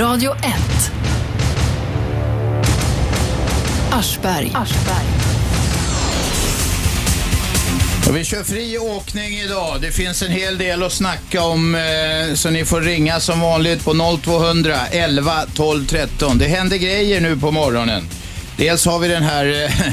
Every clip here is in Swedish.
Radio 1. Aschberg. Och vi kör fri åkning idag. Det finns en hel del att snacka om eh, så ni får ringa som vanligt på 0200 11 12 13. Det händer grejer nu på morgonen. Dels har vi den här, eh,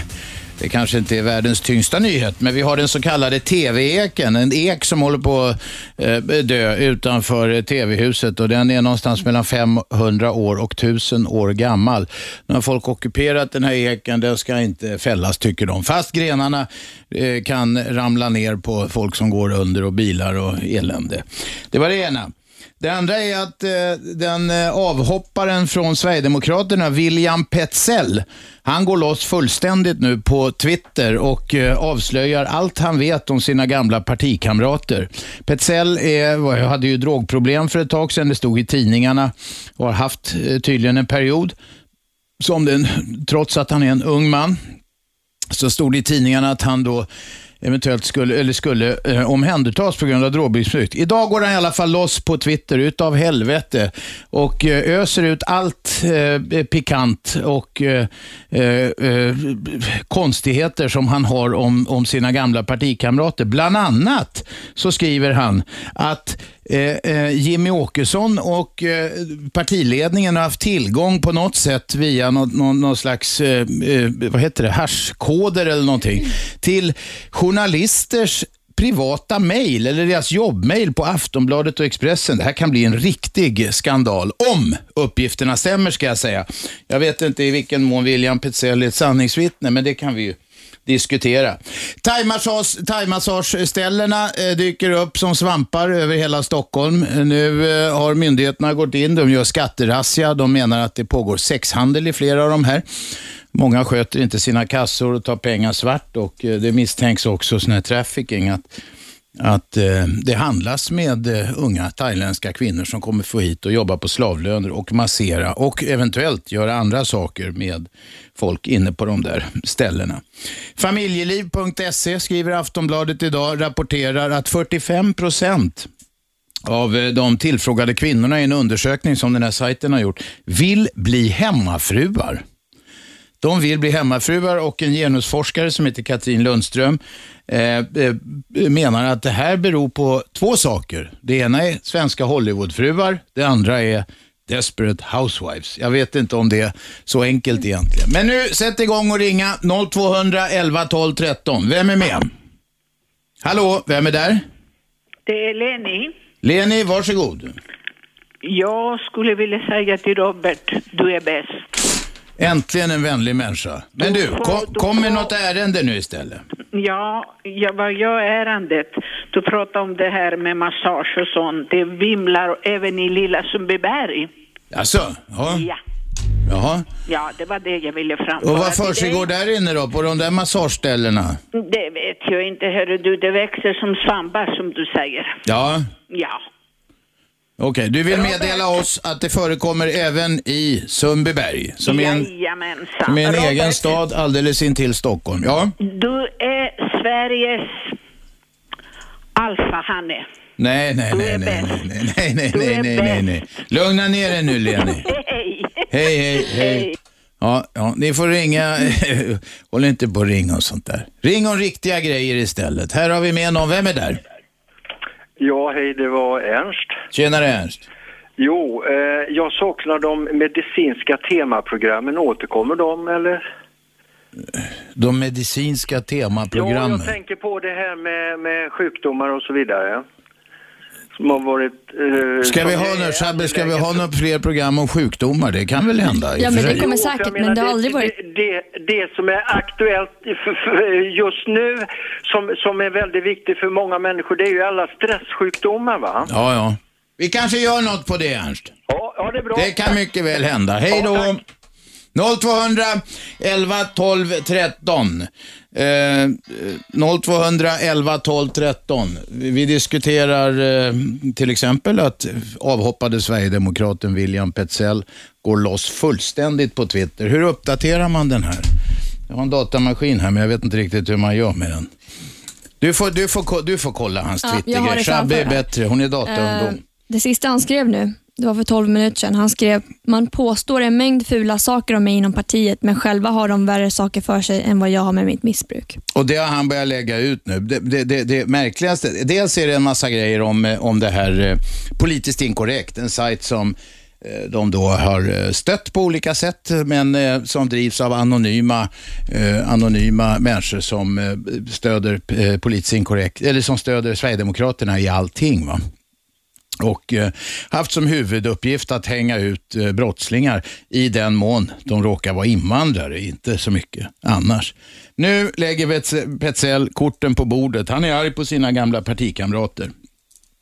det kanske inte är världens tyngsta nyhet, men vi har den så kallade TV-eken. En ek som håller på att dö utanför TV-huset och den är någonstans mellan 500 år och 1000 år gammal. Nu har folk ockuperat den här eken, den ska inte fällas tycker de. Fast grenarna eh, kan ramla ner på folk som går under och bilar och elände. Det var det ena. Det andra är att eh, den eh, avhopparen från Sverigedemokraterna, William Petzell, han går loss fullständigt nu på Twitter och eh, avslöjar allt han vet om sina gamla partikamrater. Petzell är, hade ju drogproblem för ett tag sedan, det stod i tidningarna och har haft eh, tydligen en period som den, trots att han är en ung man, så stod det i tidningarna att han då eventuellt skulle, eller skulle eh, omhändertas på grund av drogmissbruk. Idag går han i alla fall loss på Twitter utav helvete och eh, öser ut allt eh, pikant och eh, eh, eh, konstigheter som han har om, om sina gamla partikamrater. Bland annat så skriver han att Eh, eh, Jimmy Åkesson och eh, partiledningen har haft tillgång på något sätt via någon, någon, någon slags, eh, eh vad heter det, hashkoder eller någonting, till journalisters privata mejl eller deras jobbmejl på Aftonbladet och Expressen. Det här kan bli en riktig skandal. Om uppgifterna stämmer ska jag säga. Jag vet inte i vilken mån William Petzell är ett sanningsvittne, men det kan vi ju diskutera. Thaimassageställena eh, dyker upp som svampar över hela Stockholm. Nu eh, har myndigheterna gått in, de gör skatterazzia. De menar att det pågår sexhandel i flera av de här. Många sköter inte sina kassor och tar pengar svart och eh, det misstänks också sån här trafficking att att eh, det handlas med eh, unga thailändska kvinnor som kommer få hit och jobba på slavlöner och massera och eventuellt göra andra saker med folk inne på de där ställena. Familjeliv.se skriver Aftonbladet idag, rapporterar att 45 procent av eh, de tillfrågade kvinnorna i en undersökning som den här sajten har gjort vill bli hemmafruar. De vill bli hemmafruar och en genusforskare som heter Katrin Lundström eh, eh, menar att det här beror på två saker. Det ena är svenska Hollywoodfruar, det andra är Desperate Housewives. Jag vet inte om det är så enkelt egentligen. Men nu, sätt igång och ringa 0200 11 12 13. Vem är med? Hallå, vem är där? Det är Leni. Leni, varsågod. Jag skulle vilja säga till Robert, du är bäst. Äntligen en vänlig människa. Men du, kom, kom med något ärende nu istället. Ja, jag, vad gör ärendet? Du pratar om det här med massage och sånt. Det vimlar även i lilla Sundbyberg. Alltså, ja. Ja, Jaha. ja, det var det jag ville framföra. Och vad försiggår där inne då, på de där massageställena? Det vet jag inte, hörru du. Det växer som svampar som du säger. Ja, Ja. Okej. Du vill meddela oss att det förekommer även i Sundbyberg, som är en, Jajamensan. som är en Robert, egen stad alldeles intill Stockholm. Ja? Du är Sveriges alfahanne. Nej, nej, Du nej, är nej, bäst. nej, nej, nej, Du nej, är nej, nej, nej. Lugna ner dig nu, Leni. Hej! Hej, hej, hej. Ja, ja, ni får ringa. Håll inte på att ringa och sånt där. Ring om riktiga grejer istället. Här har vi med någon. Vem är där? Ja, hej, det var Ernst. Tjenare Ernst. Jo, eh, jag saknar de medicinska temaprogrammen. Återkommer de eller? De medicinska temaprogrammen. Ja, jag tänker på det här med, med sjukdomar och så vidare. Som har varit... Eh, Ska vi ha nu, Shabbe, ska vi ha några fler program om sjukdomar? Det kan väl hända? Ja, men det kommer Jo, säkert, men menar, det har aldrig varit... Det, det, det som är aktuellt för, för just nu, som, som är väldigt viktigt för många människor, det är ju alla stresssjukdomar va? Ja, ja. Vi kanske gör något på det, Ernst. Ja, ja det är bra. Det kan mycket väl hända. Hej då! Ja, tack. 0200 11 12 13. Eh, 0200 11 12 13. Vi diskuterar eh, till exempel att avhoppade Sverigedemokraten William Petzell går loss fullständigt på Twitter. Hur uppdaterar man den här? Jag har en datamaskin här men jag vet inte riktigt hur man gör med den. Du får, du får, du får kolla hans Ja, det Shabbe är bättre, hon är dataungdom. det sista han skrev nu, det var för 12 minuter sedan. Han skrev, man påstår en mängd fula saker om mig inom partiet, men själva har de värre saker för sig än vad jag har med mitt missbruk. Och det har han börjat lägga ut nu. Det, det, det, det märkligaste, dels är det en massa grejer om, eh, om det här eh, politiskt inkorrekt, en sajt som eh, de då har eh, stött på olika sätt, men som drivs av anonyma, anonyma människor som stöder politiskt inkorrekt, eller som stöder Sverigedemokraterna i allting. Va? Och eh, haft som huvuduppgift att hänga ut eh, brottslingar i den mån de råkar vara invandrare, inte så mycket annars. Nu lägger Petzell korten på bordet. Han är arg på sina gamla partikamrater.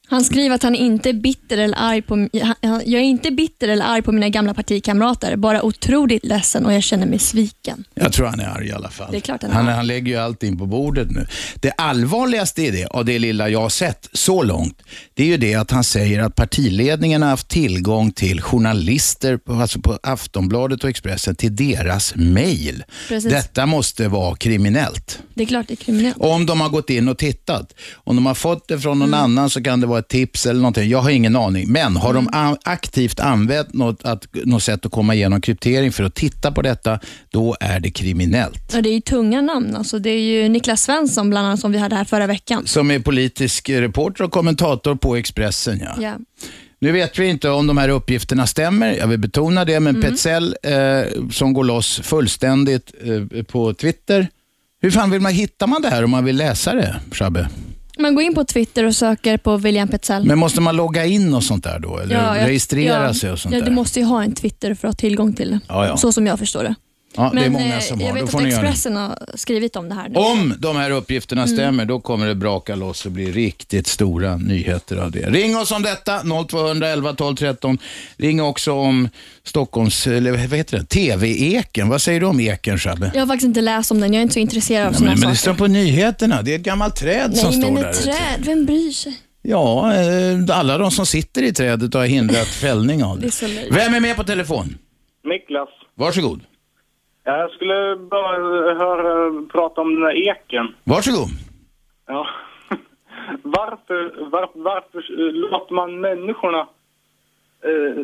Han skriver att han inte är bitter eller arg på, jag är inte bitter eller arg på mina gamla partikamrater, bara otroligt ledsen och jag känner mig sviken. Jag tror han är arg i alla fall. Det är klart han är han, han lägger ju allting på bordet nu. Det allvarligaste i det, av det lilla jag har sett så långt, det är ju det att han säger att partiledningen har haft tillgång till journalister, på- alltså på Aftonbladet och Expressen, till deras mejl. Precis. Detta måste vara kriminellt. Det är klart det är kriminellt. Om de har gått in och tittat. Om de har fått det från någon Mm. annan så kan det vara ett tips eller någonting. Jag har ingen aning. Men har Mm. de a- aktivt använt något, att, något sätt att komma igenom kryptering för att titta på detta, då är det kriminellt. Ja, det är ju tunga namn. Alltså, det är ju Niklas Svensson bland annat som vi hade här förra veckan. Som är politisk reporter och kommentator på Expressen. Ja. Ja. Nu vet vi inte om de här uppgifterna stämmer, jag vill betona det, men Mm. Petzell eh, som går loss fullständigt eh, på Twitter. Hur fan vill man, hittar man det här om man vill läsa det, Shabbe? Man går in på Twitter och söker på William Petzell. Men måste man logga in och sånt där då? Eller jag- registrera ja, sig och sånt ja, där? Du måste ju ha en Twitter för att ha tillgång till det. Ja, ja. Så som jag förstår det. Ja, det är många eh, som jag har. Då vet får att. Expressen har skrivit om det här. Nu. Om de här uppgifterna Mm. stämmer, då kommer det braka loss och bli riktigt stora nyheter av det. Ring oss om detta, 0211 12 13. Ring också om Stockholms, eller vad heter det, TV-eken. Vad säger du om eken, Shabbe? Jag har faktiskt inte läst om den. Jag är inte så intresserad av sådana men, men det står saker. på nyheterna. Det är ett gammalt träd som Nej, står men där ett ute. träd. Vem bryr sig? Ja, eh, alla de som sitter i trädet har hindrat fällning av Det det. är. Vem är med på telefon? Niklas, Varsågod. Jag skulle bara höra, prata om den där eken. Varsågod. Ja. Varför, var, varför låter man människorna... Eh,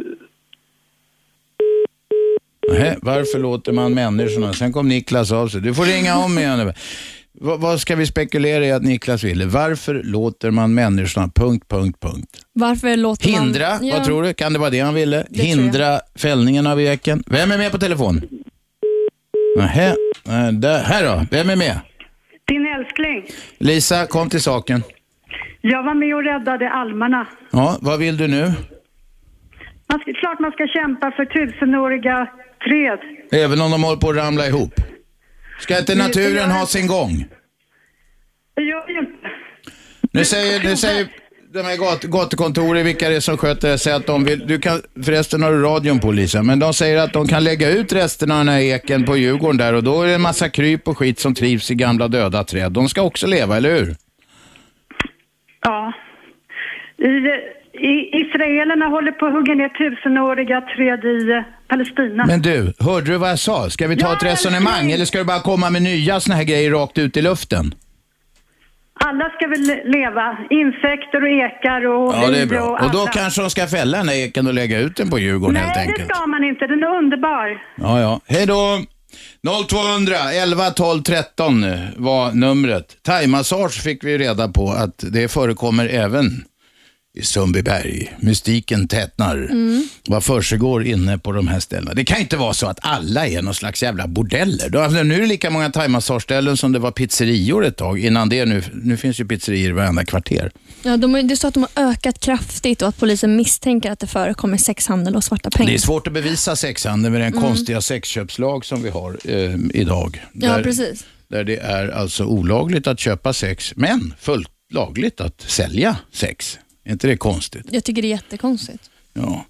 Nej, varför låter man människorna... Sen kom Niklas av sig. Du får ringa om igen. vad, vad ska vi spekulera i att Niklas ville? Varför låter man människorna... Punkt, punkt, punkt. Varför låter man... Hindra, Ja. vad tror du? Kan det vara det han ville? jag. Hindra fällningen av eken. Vem är med på telefon? Nähä, Nej, där, här då. Vem är med? Din älskling, Lisa, kom till saken. jag var med och räddade almarna. Ja, vad vill du nu? Man ska, klart man ska kämpa för tusenåriga träd. Även om de håller på att ramla ihop. Ska inte naturen ha sin gång? Det gör ju inte. Nu säger, nu säger de här gat, gatukontoren, vilka det är som sköter det, säger att de vill, du kan, förresten har du radion på Lisa, men de säger att de kan lägga ut resterna av den här eken på Djurgården där och då är det en massa kryp och skit som trivs i gamla döda träd. De ska också leva, eller hur? Ja. I, i, israelerna håller på att hugga ner tusenåriga träd i eh, Palestina. Men du, hörde du vad jag sa? Ska vi ta Ja, ett resonemang eller ska du bara komma med nya såna här grejer rakt ut i luften? Alla ska väl leva. Insekter och ekar och Ja, det är bra. och Och då kanske de ska fälla den här eken och lägga ut den på Djurgården helt Nej, det enkelt. ska man inte. Den är underbar. Ja, ja. Hej då! 0200 11 12 13 var numret. Thaimassage fick vi reda på att det förekommer även i Sundbyberg. Mystiken tätnar. Vad försiggår inne på de här ställena? Det kan inte vara så att alla är någon slags jävla bordeller. Alltså, nu är det lika många thaimassageställen som det var pizzerior ett tag. Innan det nu, nu finns ju pizzerior i varenda kvarter. Ja, de, har- det står att de har ökat kraftigt och att polisen misstänker att det förekommer sexhandel och svarta pengar. Det är svårt att bevisa sexhandel med den konstiga sexköpslag som vi har eh, idag. Ja, Där- precis. Där det är alltså olagligt att köpa sex, men fullt lagligt att sälja sex. Är inte det konstigt? Jag tycker det är jättekonstigt. Ja.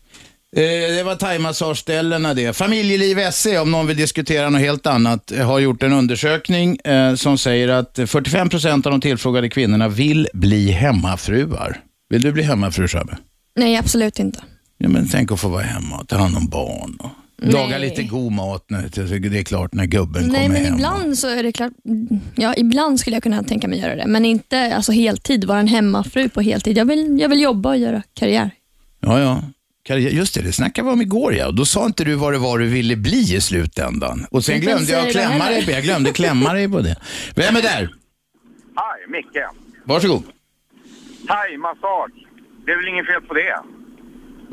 Eh, det var thaimassageställena det. Familjeliv SE, om någon vill diskutera något helt annat, eh, har gjort en undersökning eh, som säger att 45 procent av de tillfrågade kvinnorna vill bli hemmafruar. Vill du bli hemmafru, Shabbe? Nej, absolut inte. Ja, men tänk att få vara hemma och ta hand om barn och laga Nej. lite god mat när det är klart när gubben Nej, kommer men hem. ibland så är det klart. Ja, ibland skulle jag kunna tänka mig göra det, men inte alltså heltid, vara en hemmafru på heltid. Jag vill, jag vill jobba och göra karriär. Ja, ja. Just det, det snackade vi om igår ja. Och Då sa inte du vad det var du ville bli i slutändan. Och sen glömde jag klämma dig, jag glömde klämma dig på det. Vem är där? Hej, Micke. Varsågod. Thai-massage. Det är väl inget fel på det?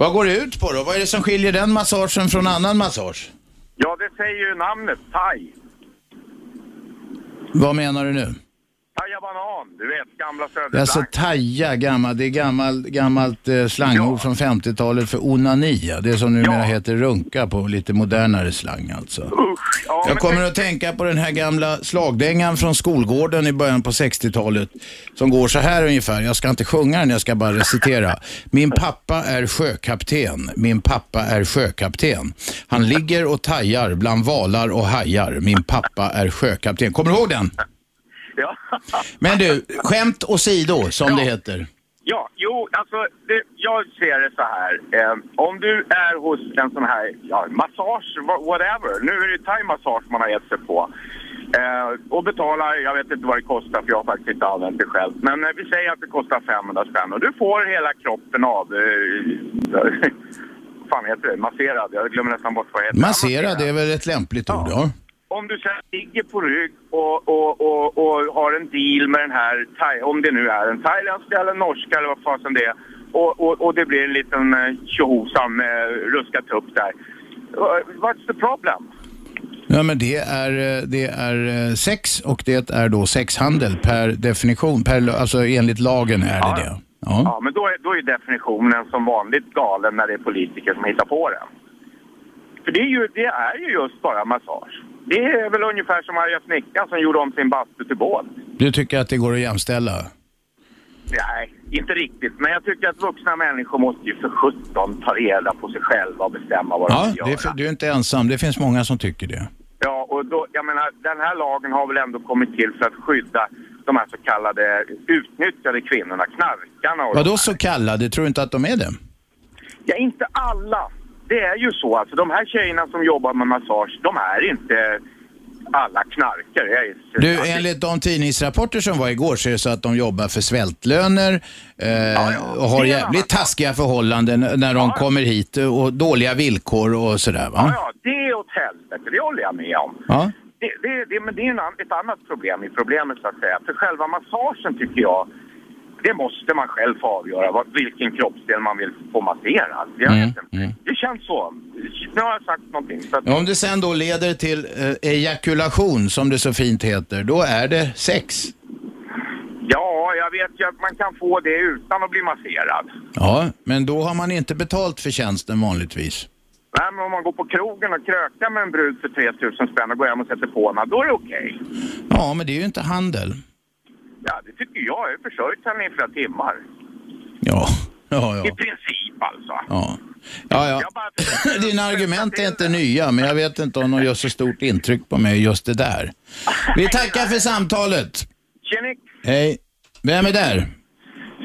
Vad går det ut på då? Vad är det som skiljer den massagen från annan massage? Ja, det säger ju namnet. Thai. Vad menar du nu? Thaia banan. Du vet, gamla Det är alltså söderslang. taja, gammal, det är gammalt, gammalt eh, slangord från 50-talet för onani. ja. Det som numera Ja. heter runka på lite modernare slang alltså. Usch. Ja, Jag kommer att tänka på den här gamla slagdängan från skolgården i början på 60-talet. Som går så här ungefär. Jag ska inte sjunga den, jag ska bara recitera. Min pappa är sjökapten. Min pappa är sjökapten. Han ligger och tajar bland valar och hajar. Min pappa är sjökapten. Kommer du ihåg den? Ja. Men du, skämt åsido som det heter. Ja, jo, alltså det, jag ser det så här. Eh, om du är hos en sån här ja, massage, wha- whatever. Nu är det thai-massage man har gett sig på. Eh, och betalar, jag vet inte vad det kostar för jag har faktiskt inte använt det själv. Men eh, vi säger att det kostar 500 spänn och du får hela kroppen av... Eh, fan heter det? Masserad? Jag glömmer nästan bort vad det heter. Massera, det är väl ett lämpligt ord? Ja. Om du sen ligger på rygg och, och, och, och har en deal med den här, om det nu är en thailändska eller norska eller vad fasen det är, och, och, och det blir en liten eh, tjohosan med ruska tupp där. Uh, What's the problem? Ja, men det är, eh, det är eh, sex och det är då sexhandel per definition. Per, alltså enligt lagen är det det. Ja. Ja, men då är, då är definitionen som vanligt galen när det är politiker som hittar på den. För det är ju, det är ju just bara massage. Det är väl ungefär som arga snickaren som gjorde om sin bastu till båt. Du tycker att det går att jämställa? Nej, inte riktigt. Men jag tycker att vuxna människor måste ju för sjutton ta reda på sig själva och bestämma vad de Ja, vill göra. det är, för- du är inte ensam. Det finns många som tycker det. Ja, och då, jag menar, den här lagen har väl ändå kommit till för att skydda de här så kallade utnyttjade kvinnorna, knarkarna och Vadå så kallade? Tror du inte att de är det? Ja, inte alla. Det är ju så. Alltså, de här tjejerna som jobbar med massage, de är inte alla knarkare. Du, enligt de tidningsrapporter som var igår så är det så att de jobbar för svältlöner eh, och har Det är en jävligt taskiga förhållanden när de kommer hit och dåliga villkor och sådär Ja, va? ja, det är åt helvete. Det håller jag med om. Ja. Det, det, det, men det är en, ett annat problem i problemet så att säga. För själva massagen tycker jag, det måste man själv få avgöra vad, vilken kroppsdel man vill få masserad. Jag Mm, vet inte. Det känns så. Nu har jag sagt någonting. Så att, Om det sen då leder till eh, ejakulation, som det så fint heter, då är det sex. ja, jag vet ju att man kan få det utan att bli masserad. Ja, men då har man inte betalt för tjänsten vanligtvis. Nej, men om man går på krogen och krökar med en brud för 3000 spänn och går hem och sätter på henne, då är det okej. Ja, men det är ju inte handel. Ja, det tycker jag. Jag har försörjt henne i flera timmar. Ja, ja, I ja. princip alltså. ja. ja, ja. Dina argument är inte nya, men jag vet inte om de gör så stort intryck på mig just det där. Vi tackar för samtalet. Tjenik! Hej. Vem är där?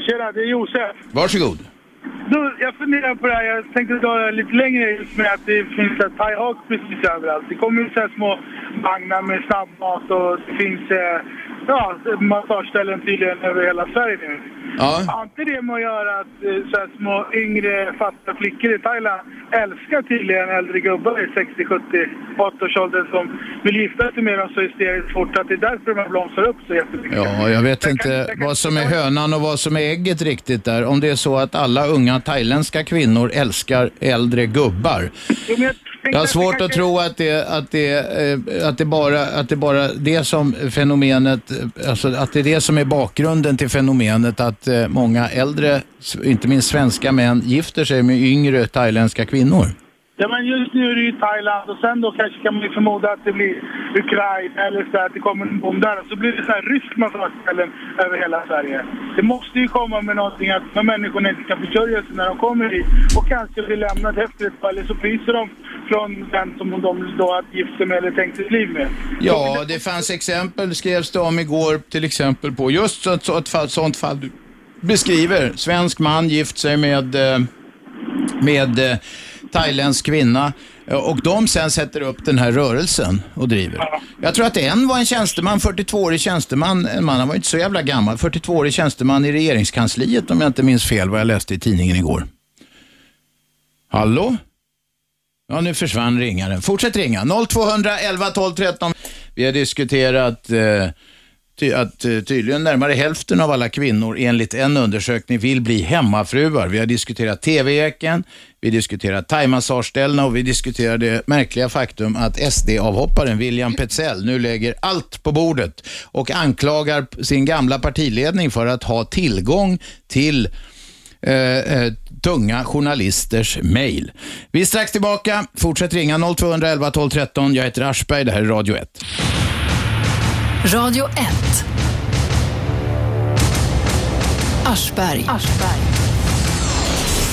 Tjena, det är Josef. Varsågod. Du, jag funderar på det här. Jag tänkte dra det lite längre just med att det finns ett thai hak precis överallt. Det kommer ju så här små vagnar med snabbmat och det finns eh, ja, massageställen tydligen över hela Sverige nu. Ja. Har inte det med att göra att eh, så här små yngre fatta flickor i Thailand älskar tydligen äldre gubbar i 60, 70, 80-årsåldern som vill gifta sig med dem så hysteriskt fort att det är därför de blomstrar upp så jättemycket. Ja, jag vet Jag inte kan- jag kan- vad som är hönan och vad som är ägget riktigt där. Om det är så att alla unga thailändska kvinnor älskar äldre gubbar. Jo, men jag Jag har svårt att tro att det, att det, eh, att det bara att det bara det som fenomenet, eh, alltså att det är det som är bakgrunden till fenomenet att eh, många äldre, inte minst svenska män, gifter sig med yngre thailändska kvinnor. Ja, men just nu är det ju Thailand och sen då kanske kan man ju förmoda att det blir Ukraina eller så att det kommer en bomb där. Så blir det så här rysk massageställen över hela Sverige. Det måste ju komma med någonting att de människorna inte kan försörja sig när de kommer hit och kanske blir lämnade efter ett. Eller så fryser de från den som de då har gift sig med eller tänkt sitt liv med. Ja, det fanns exempel, skrevs det om igår till exempel på just så, ett, ett fall, sånt fall du beskriver. Svensk man gift sig med, eh, med eh, thailändsk kvinna eh, och de sen sätter upp den här rörelsen och driver. Jag tror att en var en tjänsteman, 42-årig tjänsteman, en man, han var inte så jävla gammal, 42-årig tjänsteman i regeringskansliet om jag inte minns fel vad jag läste i tidningen igår. Hallå? Ja, nu försvann ringaren. Fortsätt ringa. 0211 12 13. Vi har diskuterat eh, ty att eh, tydligen närmare hälften av alla kvinnor enligt en undersökning vill bli hemmafruar. Vi har diskuterat TV-eken, vi diskuterar thaimassageställena och vi diskuterar det märkliga faktum att SD-avhopparen William Petzell nu lägger allt på bordet och anklagar sin gamla partiledning för att ha tillgång till eh, eh, tunga journalisters mejl. Vi är strax tillbaka. Fortsätt ringa 0211 12 13. Jag heter Aschberg. Det här är Radio 1. Radio 1. Aschberg.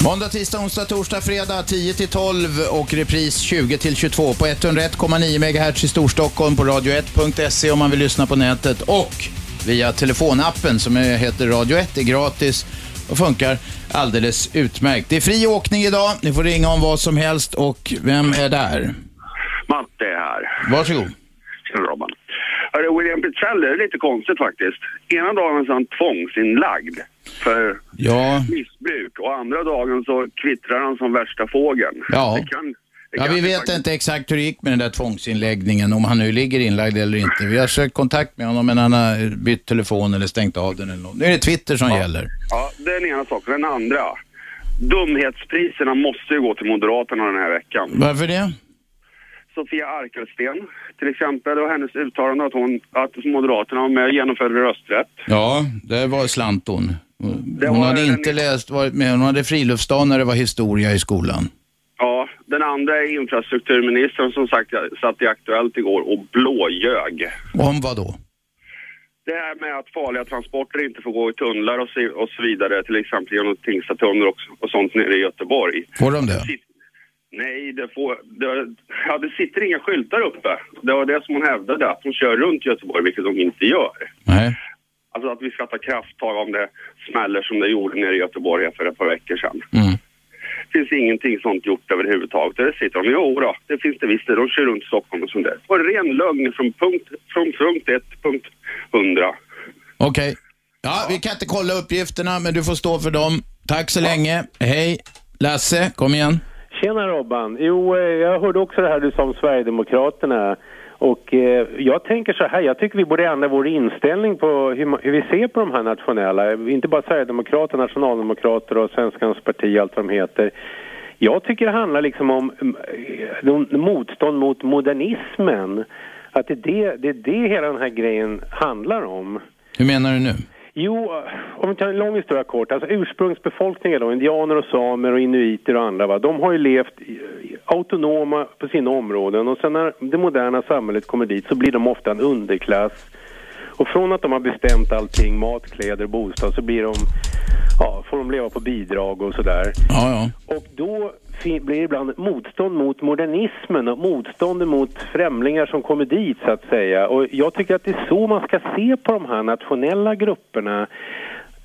Måndag, tisdag, onsdag, torsdag, fredag 10 till 12 och repris 20 till 22 på 101,9 MHz i Storstockholm på radio1.se om man vill lyssna på nätet och via telefonappen som heter Radio 1. Det är gratis och funkar alldeles utmärkt. Det är fri åkning idag. Ni får ringa om vad som helst och vem är där? Matte är här. Varsågod. Tjena Robban. William Petzell, det är lite konstigt faktiskt. Ena dagen så är han tvångsinlagd för Ja, missbruk och andra dagen så kvittrar han som värsta fågeln. Ja. Det kan, det Ja, vi vet faktiskt- inte exakt hur det gick med den där tvångsinläggningen, om han nu ligger inlagd eller inte. Vi har sökt kontakt med honom, men han har bytt telefon eller stängt av den eller något. Nu är det Twitter som gäller. Ja, det är den ena saken. Den andra. Dumhetspriserna måste ju gå till Moderaterna den här veckan. Varför det? Sofia Arkelsten till exempel och hennes uttalande att, hon, att Moderaterna var med och genomförde rösträtt. Ja, där var slant hon. Det hade den- inte läst, varit med, hon hade friluftsdag när det var historia i skolan. Ja, den andra är infrastrukturministern som sagt satt i Aktuellt igår och blåljög. Om vad då? Det här med att farliga transporter inte får gå i tunnlar och så, och så vidare, till exempel genom Tingstadtunneln och, och sånt nere i Göteborg. Får de det? Nej, det, får, det, ja, det sitter inga skyltar uppe. Det var det som hon hävdade, att hon kör runt Göteborg, vilket de inte gör. Nej. Alltså att vi ska ta krafttag om det smäller som det gjorde nere i Göteborg för ett par veckor sedan. Mm. Det finns ingenting sånt gjort överhuvudtaget. Där sitter de, jo då, det finns det visst. De kör runt Stockholm och sånt där. Och ren lögn från punkt, från punkt 1 punkt 100. Okej. Ja, vi kan inte kolla uppgifterna, men du får stå för dem. Tack så länge. Hej. Lasse, kom igen. Tjena Robban. Jo, eh, jag hörde också det här du sa om Sverigedemokraterna. Och eh, jag tänker så här, jag tycker vi borde ändra vår inställning på hur, hur vi ser på de här nationella, inte bara Sverigedemokrater, nationaldemokrater och Svenskans parti, allt vad de heter. Jag tycker det handlar liksom om eh, motstånd mot modernismen. Att det är det, det är det hela den här grejen handlar om. Hur menar du nu? Jo, om vi tar en lång historia kort. Alltså ursprungsbefolkningen då, indianer och samer och inuiter och andra, va, de har ju levt autonoma på sina områden och sen när det moderna samhället kommer dit så blir de ofta en underklass. Och från att de har bestämt allting, mat, kläder, bostad, så blir de, ja, får de leva på bidrag och sådär. Ja, ja. Och då blir det ibland motstånd mot modernismen och motstånd mot främlingar som kommer dit så att säga. Och jag tycker att det är så man ska se på de här nationella grupperna.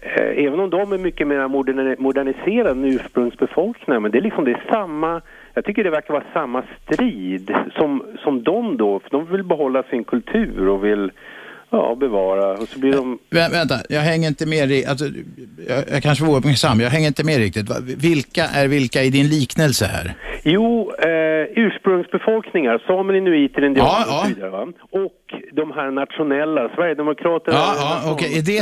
Eh, Även om de är mycket mer moderni- moderniserade än ursprungsbefolkningen. Men det är liksom det är samma, jag tycker det verkar vara samma strid som, som de då. För de vill behålla sin kultur och vill ja, bevara. Och så blir de Vä vänta, jag hänger inte med. Alltså, jag, jag kanske var uppmärksam. Jag hänger inte med riktigt. Vilka är vilka i din liknelse här? Jo, eh, ursprungsbefolkningar, samer, inuiter, indianer Ja, ja. och så vidare. Va? Och de här nationella, Sverigedemokraterna. Ja, ja okej. Är, det,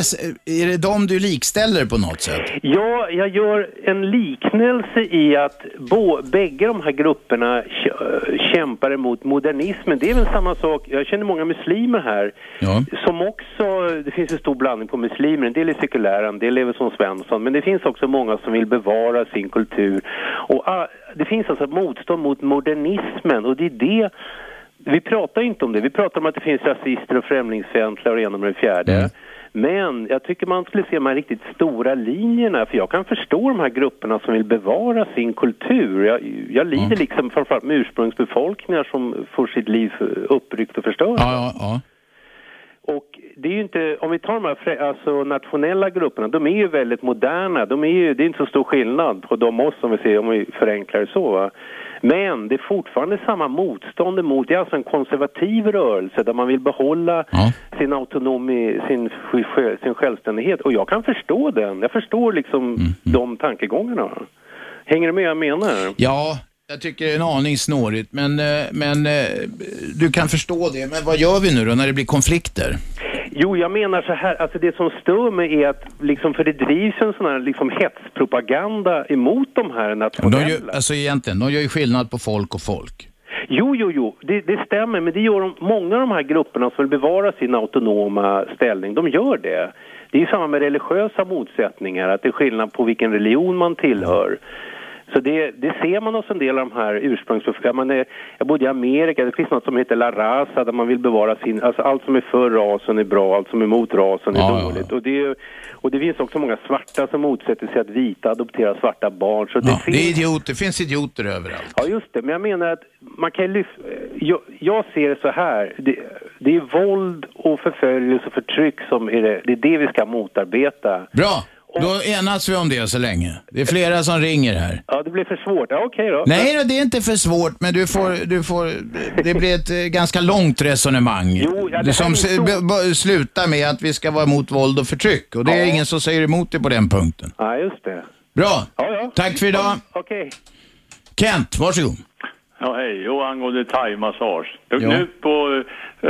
är det de du likställer på något sätt? Ja, jag gör en liknelse i att bo, bägge de här grupperna kä- kämpar emot modernismen. Det är väl samma sak, jag känner många muslimer här Ja. Som också, det finns en stor blandning på muslimer, en del är sekulära, en del lever som Svensson, men det finns också många som vill bevara sin kultur. Och ah, det finns alltså motstånd mot modernismen och det är det vi pratar inte om det. Vi pratar om att det finns rasister och främlingsfientliga och det ena med det fjärde. Men jag tycker man skulle se de här riktigt stora linjerna. För jag kan förstå de här grupperna som vill bevara sin kultur. Jag, jag lider liksom framförallt med ursprungsbefolkningar som får sitt liv uppryckt och förstört. Ja, ja, ja. Och det är ju inte, om vi tar de här alltså nationella grupperna, de är ju väldigt moderna. De är ju, det är inte så stor skillnad på dem oss om vi ser, om vi förenklar det så va. Men det är fortfarande samma motstånd emot, det är alltså en konservativ rörelse där man vill behålla sin autonomi, sin, sin självständighet. Och jag kan förstå den, jag förstår liksom de tankegångarna. Hänger du med vad jag menar? Ja, jag tycker det är en aning snårigt, men, eh, men eh, du kan förstå det. Men vad gör vi nu då när det blir konflikter? Jo, jag menar så här, alltså det som stör mig är att, liksom, för det drivs en sån här liksom hetspropaganda emot de här De nationella. gör, alltså egentligen, de gör ju skillnad på folk och folk. Jo, jo, jo, det, det stämmer, men det gör de, många av de här grupperna som vill bevara sin autonoma ställning, de gör det. Det är ju samma med religiösa motsättningar, att det är skillnad på vilken religion man tillhör. Så det, det ser man hos en del av de här ursprungsbefolkningarna. Jag bodde i Amerika, det finns något som heter La Raza där man vill bevara sin, alltså allt som är för rasen är bra, allt som är emot rasen är Ja, ja, dåligt. Och det, och det finns också många svarta som motsätter sig att vita adopterar svarta barn. Så det Ja, finns... det är idioter, det finns idioter överallt. Ja, just det. Men jag menar att man kan lyfta... Jag, jag ser det så här. Det, det är våld och förföljelse och förtryck som är det. Det är det vi ska motarbeta. Bra, då enas vi om det så länge. Det är flera som ringer här. Ja, det blir för svårt. Ja, okej då. Nej då, det är inte för svårt, men du får, du får, det blir ett eh, ganska långt resonemang. Jo, ja, det som här är s- så- b- b- slutar med att vi ska vara emot våld och förtryck. Och det är Ja. ingen som säger emot dig på den punkten. Ja, just det. Bra, Ja, ja. tack för idag. Okej. Kent, varsågod. Ja, hej. Jo, angående thaimassage. Ja. Nu på eh,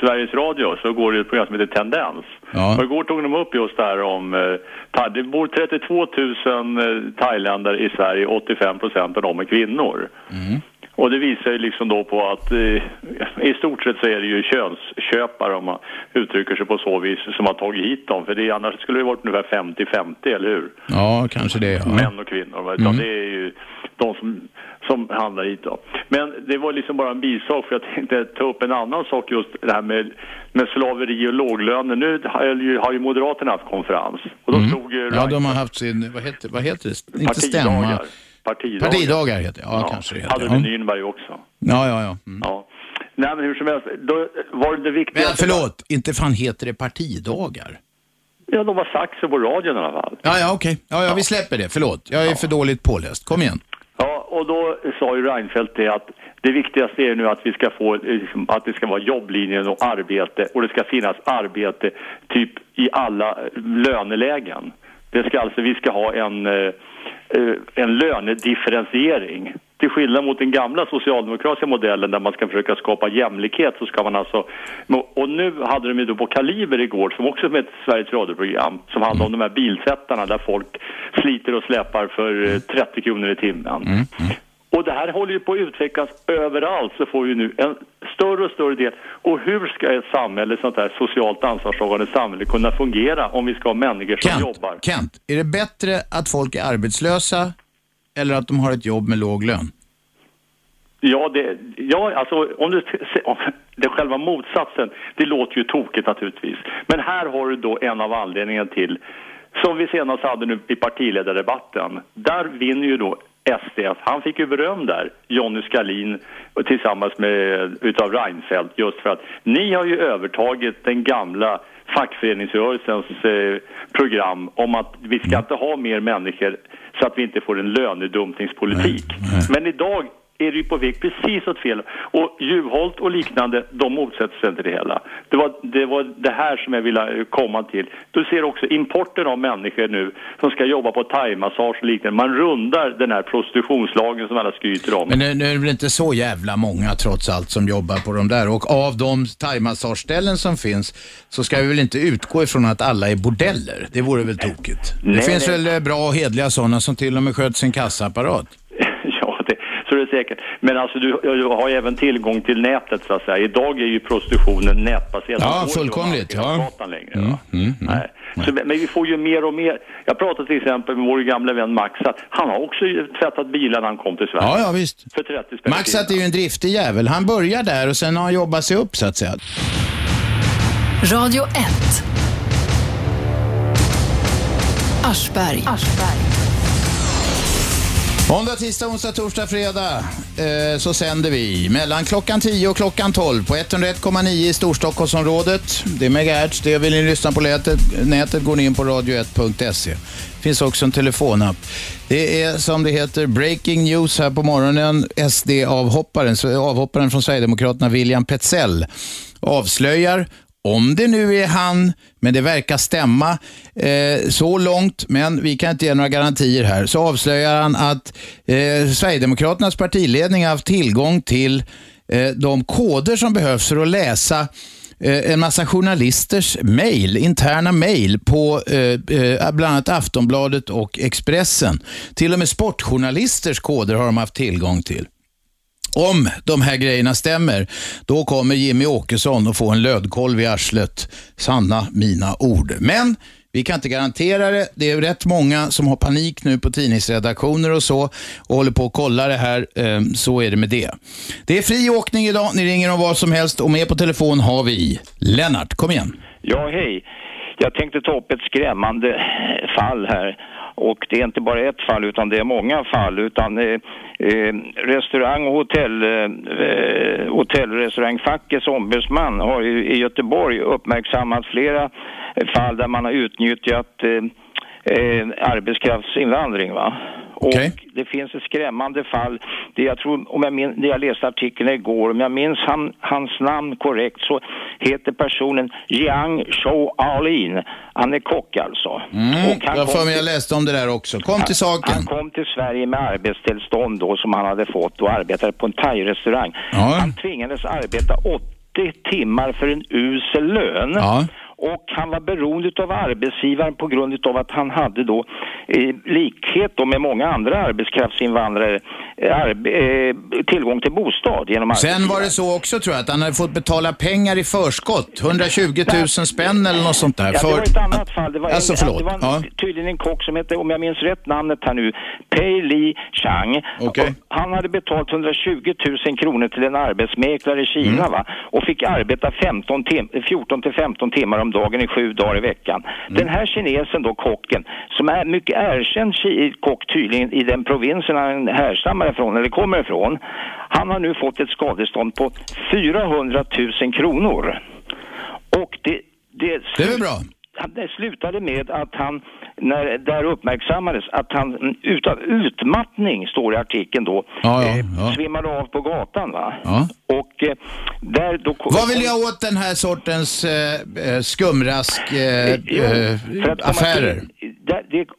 Sveriges Radio så går det ett program som heter Tendens. Ja. Och igår tog de upp just det här om... Eh, det bor 32 000 eh, thailändare i Sverige, 85 procent av dem är kvinnor. Och det visar ju liksom då på att eh, i stort sett så är det ju könsköpare om man uttrycker sig på så vis som har tagit hit dem. För det, annars skulle det varit ungefär 50-50, eller hur? Ja, kanske det. Ja. män och kvinnor. Utan det är ju de som, som handlar hit då. Men det var liksom bara en bisak för jag tänkte ta upp en annan sak just det här med, med slaveri och låglöner. Nu har ju, har ju Moderaterna haft konferens och då stod ju Ja, de har haft sin, vad heter, vad heter det? Inte stämma. partidagar. Partidagar. Heter det. Ja, kanske det heter. Hade Ja. vi Nürnberg också. Ja, ja, ja. Mm. Ja. Nej men hur som helst, då var det det viktiga... Men förlåt, inte fan heter det partidagar? Ja, de har sagt så på radion i alla fall. Ja, ja, okej. Ja, ja, vi släpper det. Förlåt, jag är för dåligt påläst. Kom igen. Ja, och då sa ju Reinfeldt det att det viktigaste är nu att vi ska få, liksom, att det ska vara jobblinjen och arbete och det ska finnas arbete typ i alla eh, lönelägen. Det ska alltså, vi ska ha en, eh, eh, en lönedifferentiering. Till skillnad mot den gamla socialdemokratiska modellen där man ska försöka skapa jämlikhet så ska man alltså... Och nu hade de ju då på Kaliber igår, som också är ett Sveriges radioprogram, som handlar om de här bilsättarna där folk sliter och släpar för eh, 30 kronor i timmen. Och det här håller ju på att utvecklas överallt så får vi nu en större och större del. Och hur ska ett samhälle, sånt här socialt ansvarstagande samhälle kunna fungera om vi ska ha människor som jobbar? Kent, är det bättre att folk är arbetslösa eller att de har ett jobb med låg lön? Ja, det, ja alltså om du det själva motsatsen, det låter ju tokigt naturligtvis. Men här har du då en av anledningarna till, som vi senast hade nu i partiledardebatten, där vinner ju då SDF, han fick ju beröm där, Jonny Skalin tillsammans med utav Reinfeldt just för att ni har ju övertagit den gamla fackföreningsrörelsens eh, program om att vi ska inte ha mer människor så att vi inte får en lönedumpningspolitik. Men idag är det ju på väg precis åt fel. Och Juholt och liknande, de motsätter sig inte det hela. Det var, det var det här som jag ville komma till. Du ser också importen av människor nu som ska jobba på thaimassage och liknande. Man rundar den här prostitutionslagen som alla skryter om. Men nu, nu är det väl inte så jävla många trots allt som jobbar på de där och av de thaimassageställen som finns så ska vi väl inte utgå ifrån att alla är bordeller. Det vore väl tokigt. Det Nej, finns nej. väl eh, bra och hedliga sådana som till och med sköter sin kassaapparat. Ja, det, så är det säkert. Men alltså du, du har ju även tillgång till nätet så att säga. Idag är ju prostitutionen nätbaserad. Ja, fullkomligt, ja. Längre. Mm, mm, mm. Nej. Så, men vi får ju mer och mer. Jag pratade till exempel med vår gamla vän Maxat. Han har också tvättat bilar när han kom till Sverige. Ja, ja visst. För 30 spänn. Maxat är ju en driftig jävel. Han börjar där och sen har han jobbat sig upp så att säga. Radio 1. Aschberg. Måndag, tisdag, onsdag, torsdag, fredag eh, så sänder vi mellan klockan 10 och klockan 12 på 101,9 i Storstockholmsområdet. Det är megahertz. Det vill ni lyssna på nätet, nätet går ni in på radio1.se. finns också en telefonapp. Det är som det heter breaking news här på morgonen. SD-avhopparen, avhopparen från Sverigedemokraterna William Petzell avslöjar om det nu är han, men det verkar stämma eh, så långt, men vi kan inte ge några garantier här, så avslöjar han att eh, Sverigedemokraternas partiledning har haft tillgång till eh, de koder som behövs för att läsa eh, en massa journalisters mejl, interna mejl på eh, eh, bland annat Aftonbladet och Expressen. Till och med sportjournalisters koder har de haft tillgång till. Om de här grejerna stämmer, då kommer Jimmy Åkesson att få en lödkolv i arslet. Sanna mina ord. Men vi kan inte garantera det. Det är rätt många som har panik nu på tidningsredaktioner och så och håller på att kolla det här. Eh, så är det med det. Det är fri åkning idag. Ni ringer om vad som helst och med på telefon har vi Lennart. Kom igen. Ja, hej. Jag tänkte ta upp ett skrämmande fall här. Och det är inte bara ett fall utan det är många fall. Utan eh, eh, restaurang och hotell, eh, hotellrestaurangfackets ombudsman har ju i Göteborg uppmärksammat flera fall där man har utnyttjat eh, eh, arbetskraftsinvandring. Va? Och det finns ett skrämmande fall. Det jag tror, om jag, min, det jag läste artikeln igår, om jag minns han, hans namn korrekt så heter personen Jiang Shou Alin. Han är kock alltså. Mm, Och han jag för mig jag läste om det där också. Kom till saken. Han kom till Sverige med arbetstillstånd då som han hade fått och arbetade på en thai-restaurang. Han tvingades arbeta 80 timmar för en usel lön. Och han var beroende av arbetsgivaren på grund av att han hade då i likhet då med många andra arbetskraftsinvandrare eh, arbe, eh, tillgång till bostad genom Sen var det så också tror jag att han hade fått betala pengar i förskott. 120 000 spänn eller något sånt där. Ja, det var ett annat fall. Det var, Alltså, en, förlåt. det var en, Ja. tydligen en kock som hette, om jag minns rätt namnet här nu, Pei Li Chang. Och Han hade betalt 120 000 kronor till en arbetsmäklare i Kina Mm. va? och fick arbeta 15 tim 14 till 15 timmar om dagen i sju dagar i veckan. Mm. Den här kinesen då, kocken, som är mycket erkänd kock tydligen i den provinsen han härstammar ifrån, eller kommer ifrån, han har nu fått ett skadestånd på 400 000 kronor. Och det, det, Det är väl bra? det slutade med att han, när där uppmärksammades, att han utav utmattning, står det i artikeln då, Ja, ja, eh, ja. svimmade av på gatan va. Ja. Och eh, där då... Vad vill jag åt den här sortens eh, eh, skumrask eh, eh,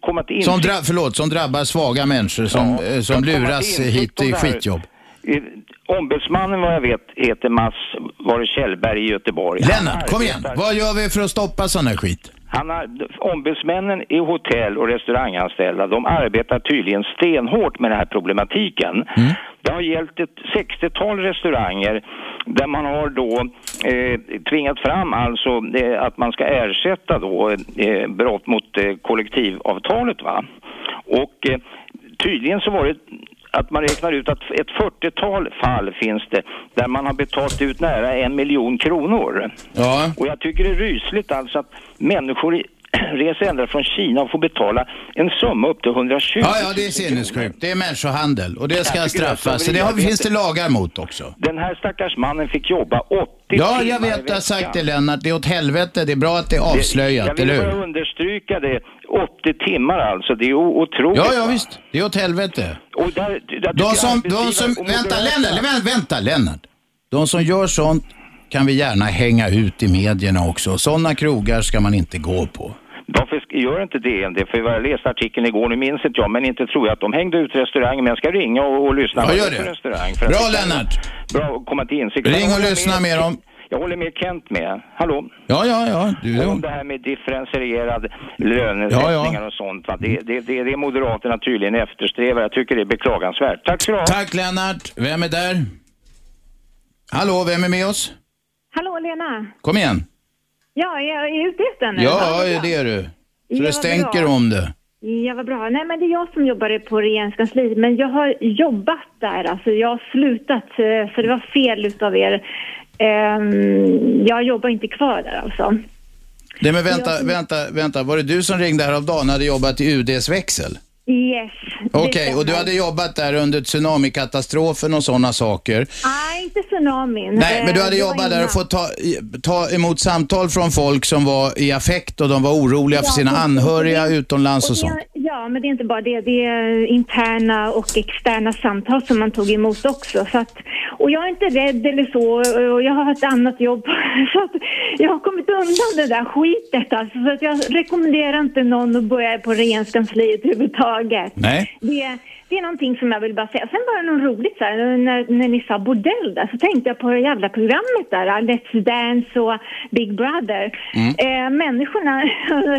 kommer till Som, dra, förlåt, som drabbar svaga människor som, eh, som luras hit i skitjobb. Eh, Ombudsmannen vad jag vet heter Mats var det Kjellberg i Göteborg. Lennart, kom igen. Vad gör vi för att stoppa sån här skit? Han har, ombudsmännen i hotell och restauranganställda, de arbetar tydligen stenhårt med den här problematiken. Mm. Det har gällt ett 60-tal restauranger där man har då eh, tvingat fram alltså eh, att man ska ersätta då eh, brott mot eh, kollektivavtalet va. Och eh, tydligen så var det att man räknar ut att ett 40-tal fall finns det där man har betalt ut nära en miljon kronor. Ja. Och jag tycker det är rysligt alltså att människor reser ända från Kina och får betala en summa upp till 120 Ja, ja, det är sinnessjukt. Det är människohandel och det ska Jag det straffas. Det har, finns det lagar mot också. Den här stackars mannen fick jobba 80 Ja, jag vet, du har sagt det Lennart. Det är åt helvete. Det är bra att det är avslöjat, Jag eller vill bara hur? understryka det. 80 timmar alltså, det är otroligt. Ja, ja visst. Det är åt helvete. Och där, där De som, de som, vänta, Lennart, vänta, vänta, Lennart. De som gör sånt kan vi gärna hänga ut i medierna också. Sådana krogar ska man inte gå på. Sk- gör inte DN det? För jag läste artikeln igår, nu minns inte jag, men inte tror jag att de hängde ut restaurangen. Men jag ska ringa och, och lyssna Ja, gör det. restaurang. För Bra, Lennart. Bra att komma till insikt. Ring Jag och håller lyssna mer om- Jag håller med Kent med. Hallå? Ja, ja, ja. Du, Om det här med differentierad lönesättningar och sånt. Va? Det, det, det är det Moderaterna tydligen eftersträvar. Jag tycker det är beklagansvärt. Tack ska du ha. Tack Lennart. Vem är där? Hallå, vem är med oss? Hallå Lena! Kom igen. Ja, jag är ute efter nu. Ja, bra. det är du. Så Ja, det stänker om det. Ja, vad bra. Nej, men det är jag som jobbar på regeringskansliet, men jag har jobbat där. Alltså, jag har slutat, eh, så det var fel utav er. Ehm, jag jobbar inte kvar där alltså. Nej, men vänta, Jag- vänta, vänta. Var det du som ringde häromdagen och hade jobbat i UDs växel? Yes. Okej, och du hade jobbat där under tsunamikatastrofen och sådana saker. Nej, inte tsunamin. Nej, men du Eh, hade var jobbat där och fått ta, ta emot samtal från folk som var i affekt och de var oroliga för Ja, sina precis. anhöriga Och det- utomlands och det- sånt. Ja, men det är inte bara det. Det är interna och externa samtal som man tog emot också. Så att, Och jag är inte rädd eller så och jag har ett annat jobb. Så att jag har kommit undan det där skitet alltså. Så att jag rekommenderar inte någon att börja på regeringskansliet överhuvudtaget. Nej. Det, det är någonting som jag vill bara säga. Sen var det något roligt så här, när, när ni sa bordell där så tänkte jag på det jävla programmet där, Let's Dance och Big Brother. Eh, människorna,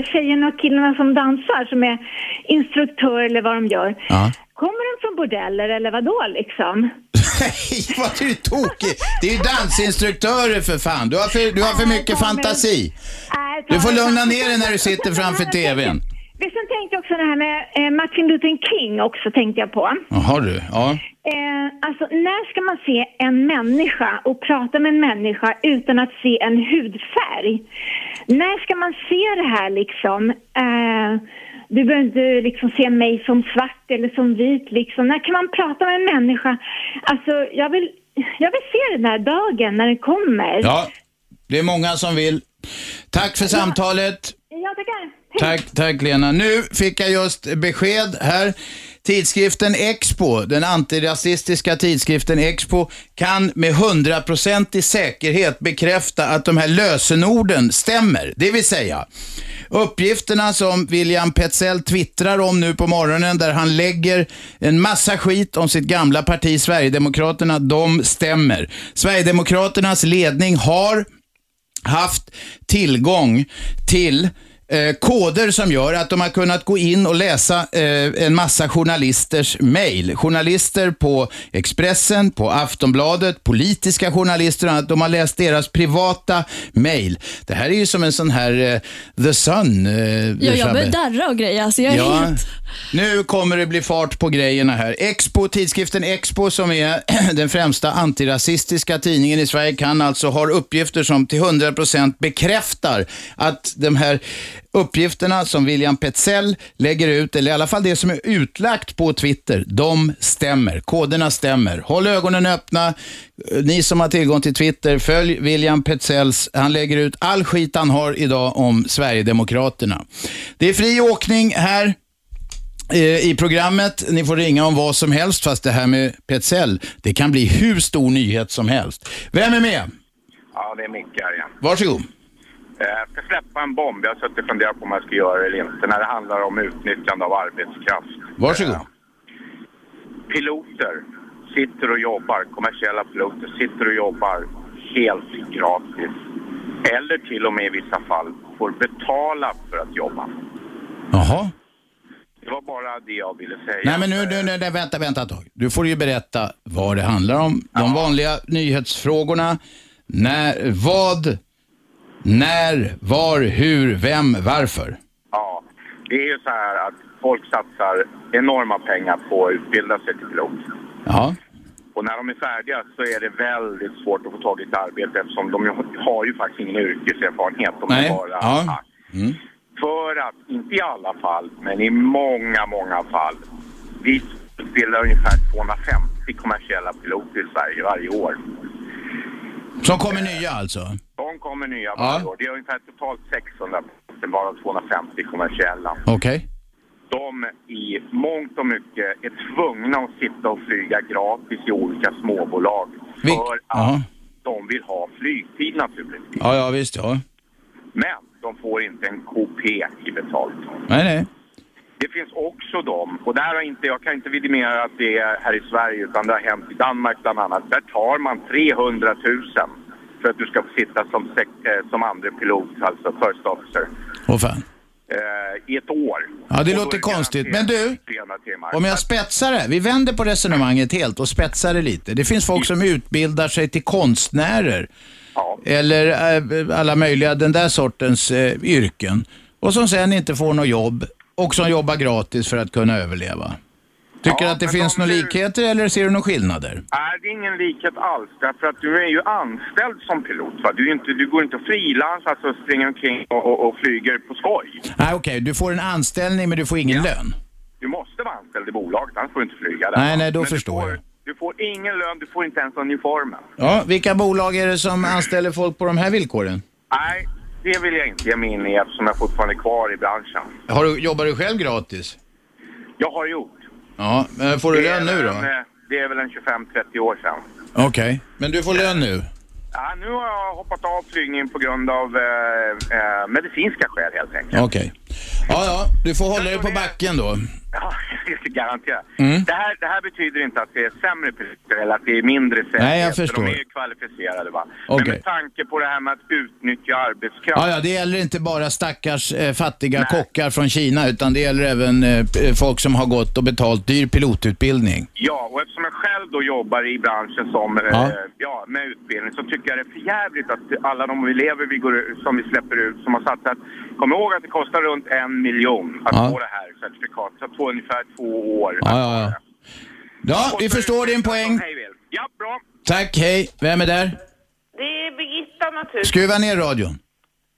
tjejerna och killarna som dansar som är instruktör eller vad de gör. Kommer de från bordeller eller vad då liksom? Nej, vad är du tokig? Det är ju dansinstruktörer för fan. Du har för, du har för mycket fantasi. Du får lugna ner dig när du sitter framför TVn. Men sen tänkte jag också det här med eh, Martin Luther King också tänkte jag på. Jaha du, ja. Eh, alltså när ska man se en människa och prata med en människa utan att se en hudfärg? När ska man se det här liksom? Eh, du behöver inte liksom se mig som svart eller som vit liksom. När kan man prata med en människa? Alltså jag vill, jag vill se den här dagen när den kommer. Ja, det är många som vill. Tack för samtalet. Tack, tack Lena. Nu fick jag just besked här. Tidskriften Expo, den antirasistiska tidskriften Expo, kan med hundraprocentig säkerhet bekräfta att de här lösenorden stämmer. Det vill säga, uppgifterna som William Petzell twittrar om nu på morgonen, där han lägger en massa skit om sitt gamla parti Sverigedemokraterna, de stämmer. Sverigedemokraternas ledning har haft tillgång till eh, koder som gör att de har kunnat gå in och läsa eh, en massa journalisters mejl. Journalister på Expressen, på Aftonbladet, politiska journalister och annat. De har läst deras privata mejl. Det här är ju som en sån här eh, The Sun. Eh, Ja, jag börjar darra och grejer. Alltså, jag är Ja, helt... nu kommer det bli fart på grejerna här. Expo, tidskriften Expo som är den främsta antirasistiska tidningen i Sverige kan alltså ha uppgifter som till 100% bekräftar att de här uppgifterna som William Petzell lägger ut, eller i alla fall det som är utlagt på Twitter, de stämmer. Koderna stämmer. Håll ögonen öppna. Ni som har tillgång till Twitter, följ William Petzells. Han lägger ut all skit han har idag om Sverigedemokraterna. Det är fri åkning här eh, i programmet. Ni får ringa om vad som helst, fast det här med Petzell, det kan bli hur stor nyhet som helst. Vem är med? Ja, det är Micke här igen. Varsågod. Eh, Jag ska släppa en bomb. Jag har suttit och funderat på om jag ska göra det eller inte. När det handlar om utnyttjande av arbetskraft. Varsågod. Piloter sitter och jobbar, kommersiella piloter sitter och jobbar helt gratis. Eller till och med i vissa fall får betala för att jobba. Jaha. Det var bara det jag ville säga. Nej men nu, nu, nu nej, vänta, vänta ett tag. Du får ju berätta vad det handlar om. De vanliga nyhetsfrågorna. När, vad, när, var, hur, vem, varför? Ja, det är ju så här att folk satsar enorma pengar på att utbilda sig till pilot. Ja. Och när de är färdiga så är det väldigt svårt att få tag i ett arbete eftersom de har ju faktiskt ingen yrkeserfarenhet. De Nej. bara Ja. Mm. För att, inte i alla fall, men i många, många fall. Vi utbildar ungefär 250 kommersiella piloter i Sverige varje år. Som kommer nya alltså? De kommer nya Ja. varje år. Det är ungefär totalt 600 piloter, bara 250 kommersiella. Okej. De i mångt och mycket är tvungna att sitta och flyga gratis i olika småbolag. Vil- För att Ja. de vill ha flygtid naturligtvis. Ja, ja visst ja. Men de får inte en kopé i betalt. Nej, nej. Det finns också de, och där har inte, jag kan inte vidimera att det är här i Sverige utan det har hänt i Danmark bland annat. Där tar man 300 000 för att du ska få sitta som, eh, som andre pilot, alltså first officer, Åh fan. eh, i ett år. Ja, det låter konstigt. Men du, 300 timmar. om jag spetsar det. Vi vänder på resonemanget helt och spetsar det lite. Det finns folk som utbildar sig till konstnärer. Eller eh, alla möjliga, den där sortens eh, yrken. Och som sen inte får något jobb och som jobbar gratis för att kunna överleva. Tycker du att det finns några likheter eller ser du några skillnader? Nej, det är ingen likhet alls. Därför att du är ju anställd som pilot. Va? Du, inte, du går inte och frilansar, alltså springer omkring och, och, och flyger på skoj. Nej, okej. Du får en anställning men du får ingen lön. Du måste vara anställd i bolaget, annars får du inte flyga där. Nej, nej, då Men förstår du jag. får, Du får ingen lön, du får inte ens uniformen. Ja, vilka bolag är det som anställer folk på de här villkoren? Nej, det vill jag inte ge mig in i eftersom jag fortfarande är kvar i branschen. Har du, jobbar du själv gratis? Jag har gjort. Ja, men får du Det är lön nu då? en, eh, det är väl en 25-30 år sedan. Okej, men du får lön nu? Ja, nu har jag hoppat av flygningen på grund av eh, eh, medicinska skäl helt enkelt. Okej. Ja, ja, du får hålla dig på backen då. Ja, det garanterat. Mm. Det, här, det här betyder inte att det är sämre piloter eller att det är mindre säkerhet. Nej, jag för förstår. De är ju kvalificerade va. Okej. Men med tanke på det här med att utnyttja arbetskraft. Ja, ja, det gäller inte bara stackars eh, fattiga kockar från Kina utan det gäller även eh, folk som har gått och betalt dyr pilotutbildning. Ja, och eftersom jag själv då jobbar i branschen som, Ja. eh, ja, med utbildning så tycker jag det är för jävligt att alla de elever vi går, som vi släpper ut som har satsat, kom ihåg att det kostar runt en miljon att Ja. få det här certifikatet. Så på ungefär två år. Ja, ja, ja. Ja, vi förstår din poäng. Ja, bra. Tack, hej. Vem är där? Det är Birgitta naturligtvis. Skruva ner radion.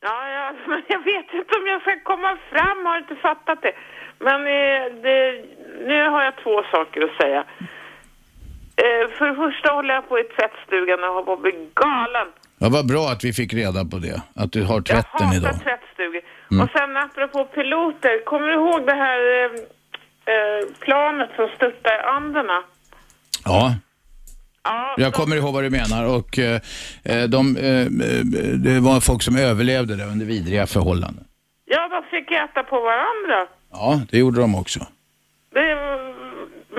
Ja, ja, men jag vet inte om jag ska komma fram, har inte fattat det. Men eh, det, nu har jag två saker att säga. Eh, för det första håller jag på i tvättstugan och har på att bli galen. Ja, vad bra att vi fick reda på det. Att du har tvätten jag hatar idag. tvättstugor. Mm. Och sen apropå piloter, kommer du ihåg det här eh, eh, planet som störtade i Anderna? Ja, Ja, jag kommer ihåg vad du menar. Och eh, eh, de, eh, eh, det var folk som överlevde det under vidriga förhållanden. ja, de fick äta på varandra. Ja, det gjorde de också. Det,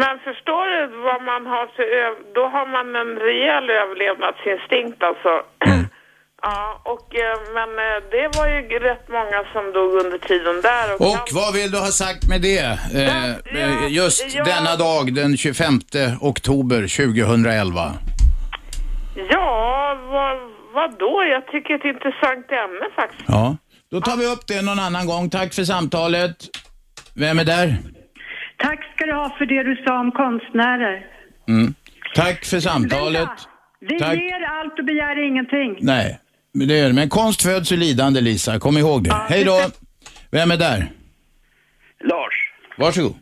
men förstår du vad man har för Då har man en rejäl överlevnadsinstinkt alltså. Ja, och eh, men eh, det var ju rätt många som dog under tiden där. Och, Och vad vill du ha sagt med det? Eh, eh, just ja. denna dag, den 25 oktober 2011. Ja, vad, vad då? Jag tycker ett intressant ämne faktiskt. Ja, då tar vi upp det någon annan gång. Tack för samtalet. Vem är där? Tack ska du ha för det du sa om konstnärer. Mm. Tack för samtalet. Vi Tack. ger allt och begär ingenting. Nej, det är det. Men konst föds ur lidande, Lisa. Kom ihåg det. Hej då. Vem är där? Lars, Varsågod.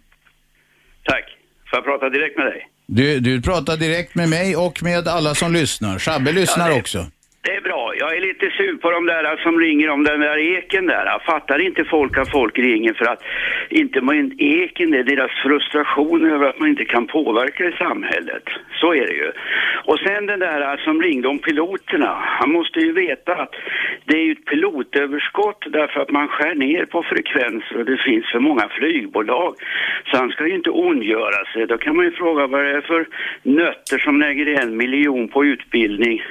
tack. Får jag prata direkt med dig? Du, du pratar direkt med mig och med alla som lyssnar. Shabbe lyssnar det- också. Det är bra. Jag är lite sur på de där som ringer om den där eken där. Fattar inte folk att folk ringer för att inte man eken är deras frustration över att man inte kan påverka i samhället. Så är det ju. Och sen den där som ringde om piloterna. Han måste ju veta att det är ju ett pilotöverskott därför att man skär ner på frekvenser och det finns för många flygbolag. Så han ska ju inte ondgöra sig. Då kan man ju fråga vad det är för nötter som lägger en miljon på utbildning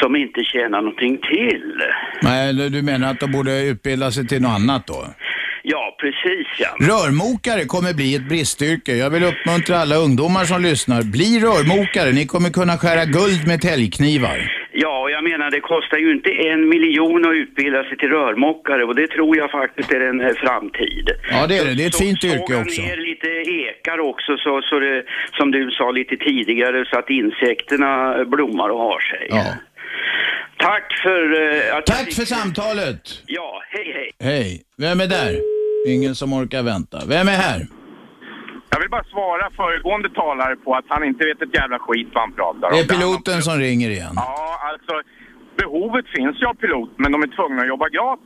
som inte tjänar någonting till. Nej, du menar att de borde utbilda sig till något annat då? Ja, precis ja. Rörmokare kommer bli ett bristyrke. Jag vill uppmuntra alla ungdomar som lyssnar. Bli rörmokare. Ni kommer kunna skära guld med täljknivar. Ja, och jag menar det kostar ju inte en miljon att utbilda sig till rörmokare och det tror jag faktiskt är en eh, framtid. Ja, det är det. Det är ett Så- fint yrke såga också. ner lite ekar också så, så det, som du sa lite tidigare så att insekterna blommar och har sig. Ja. Tack för eh, att Tack för samtalet. Ja, hej hej. Hej. Vem är där? Ingen som orkar vänta. Vem är här? Jag vill bara svara föregående talare på att han inte vet ett jävla skit vad han pratar om. Det är piloten som ringer igen. Ja, alltså behovet finns ju av pilot, men de är tvungna att jobba gratis.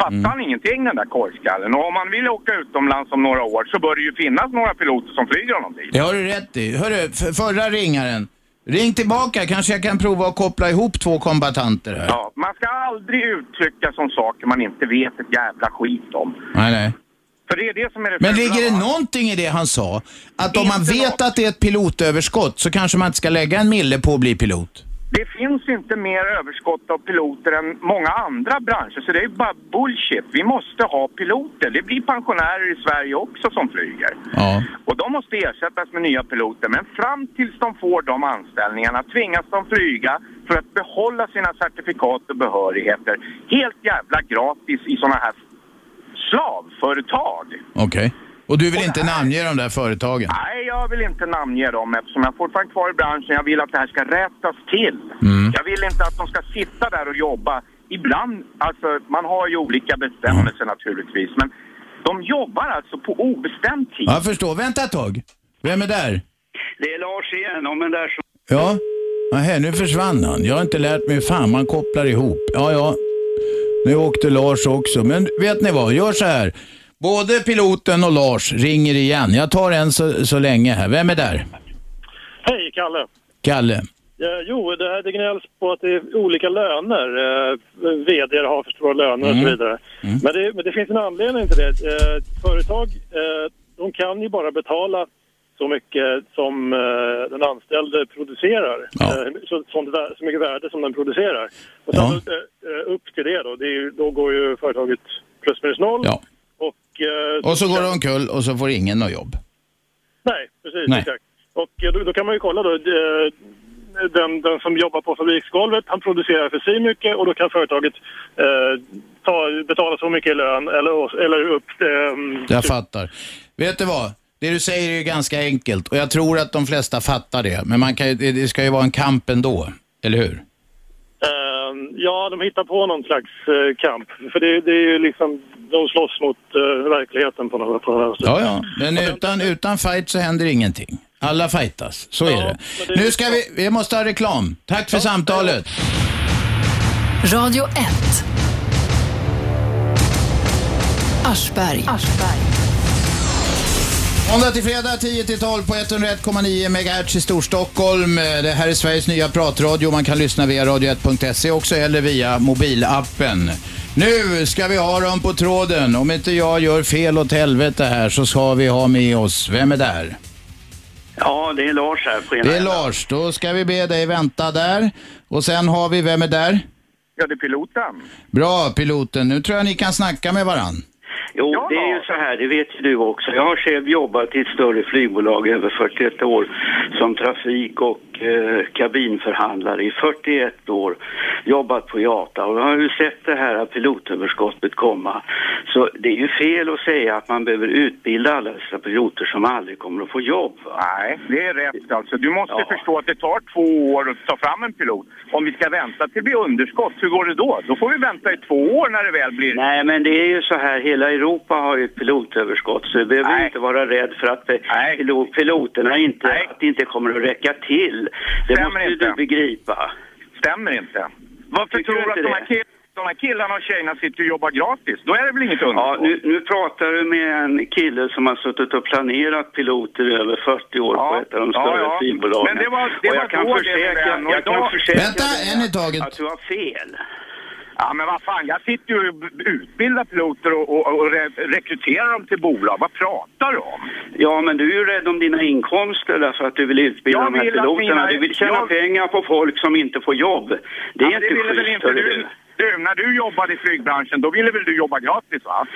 Fattar Mm. han ingenting den där korgskallen? Och om man vill åka utomlands om några år så bör det ju finnas några piloter som flyger honom dit. Det har du rätt i. Hörru, förra ringaren. Ring tillbaka, kanske jag kan prova att koppla ihop två kombatanter här. Ja, man ska aldrig uttrycka som saker man inte vet ett jävla skit om. Nej, nej. För det är det som är det Men fula, ligger det någonting i det han sa? Att om man vet att det är ett pilotöverskott så kanske man inte ska lägga en mille på att bli pilot? Det finns inte mer överskott av piloter än många andra branscher, så det är bara bullshit. Vi måste ha piloter. Det blir pensionärer i Sverige också som flyger. Ja. Och de måste ersättas med nya piloter. Men fram tills de får de anställningarna tvingas de flyga för att behålla sina certifikat och behörigheter helt jävla gratis i sådana här slavföretag. Okej. Och du vill inte namnge de där företagen? Nej, jag vill inte namnge dem eftersom jag är fortfarande kvar i branschen. Jag vill att det här ska rättas till. Mm. Jag vill inte att de ska sitta där och jobba. Ibland, alltså man har ju olika bestämmelser naturligtvis, men de jobbar alltså på obestämd tid. Jag förstår. Vänta ett tag. Vem är där? Det är Lars igen, om den där som... Ja. Nähä, nu försvann han. Jag har inte lärt mig hur fan man kopplar ihop. Ja, ja. Nu åkte Lars också. Men vet ni vad? Gör så här. Både piloten och Lars ringer igen. Jag tar en så, så länge här. Vem är där? Hej, Kalle. Kalle. Ja, jo, det, här, det gnälls på att det är olika löner. Eh, VD har för stora löner och Mm. så vidare. Men, det, men det finns en anledning till det. Eh, företag, eh, de kan ju bara betala så mycket som eh, den anställde producerar. Eh, så, vär- så mycket värde som den producerar. Och sen, Ja. eh, eh, upp till det då, det är, då går ju företaget plus minus noll. Ja. Och, eh, Och så går det omkull och så får ingen något jobb. Nej, precis. Nej. Exakt. Och eh, då, då kan man ju kolla då. eh, Den, den som jobbar på fabriksgolvet, han producerar för sig mycket och då kan företaget eh, ta, betala så mycket i lön eller, eller upp... Eh, Jag fattar. Vet du vad? Det du säger är ju ganska enkelt och jag tror att de flesta fattar det. Men man kan, det ska ju vara en kamp ändå, eller hur? eh, ja, de hittar på någon slags eh, kamp. För det, det är ju liksom, de slåss mot eh, verkligheten på något, på något sätt. Ja, ja. Men utan, utan fight så händer ingenting. Alla fightas, så är det. Nu ska vi, vi måste ha reklam. Tack för samtalet. Radio 1. Aschberg. Måndag till fredag 10 till 12 på 101,9 MHz i Storstockholm. Det här är Sveriges nya pratradio. Man kan lyssna via radio1.se också eller via mobilappen. Nu ska vi ha dem på tråden. Om inte jag gör fel åt helvete här så ska vi ha med oss, vem är där? Ja, det är Lars här på ena Det är änden. Lars. Då ska vi be dig vänta där. Och sen har vi, vem är där? Ja, det är piloten. Bra piloten. Nu tror jag ni kan snacka med varann. Jo, det är ju så här, det vet ju du också. Jag har själv jobbat i ett större flygbolag över 41 år som trafik och eh, kabinförhandlare i 41 år. Jobbat på IATA och jag har ju sett det här pilotöverskottet komma. Så det är ju fel att säga att man behöver utbilda alla dessa piloter som aldrig kommer att få jobb. Va? Nej, det är rätt alltså. Du måste förstå att det tar två år att ta fram en pilot. Om vi ska vänta till det blir underskott, hur går det då? Då får vi vänta i två år när det väl blir... Nej, men det är ju så här, hela Europa har ju ett pilotöverskott så du behöver inte vara rädd för att pilot, piloterna inte, att det inte kommer att räcka till. Det Stämmer måste ju inte. du begripa. Stämmer inte. Varför Tycker tror du att de här, det? kill- de här killarna och tjejerna sitter och jobbar gratis? Då är det väl inget Ja, underskott? nu, nu pratar du med en kille som har suttit och planerat piloter i över 40 år på ett av de ja, större ja. flygbolagen. Men det var- det och var jag kan då det, försäkra, och jag kan försäkra Vänta, en i taget. att du har fel. Ja, men vad fan, jag sitter ju och utbildar piloter och, och, och re rekryterar dem till bolag. Vad pratar du om? Ja, men du är ju rädd om dina inkomster därför att du vill utbilda Jag de här piloterna. mina- Du vill tjäna jag- pengar på folk som inte får jobb. Det är Ja, inte väl schysst, inte hörru du, du. Du, när du jobbade i flygbranschen, då ville väl du jobba gratis va?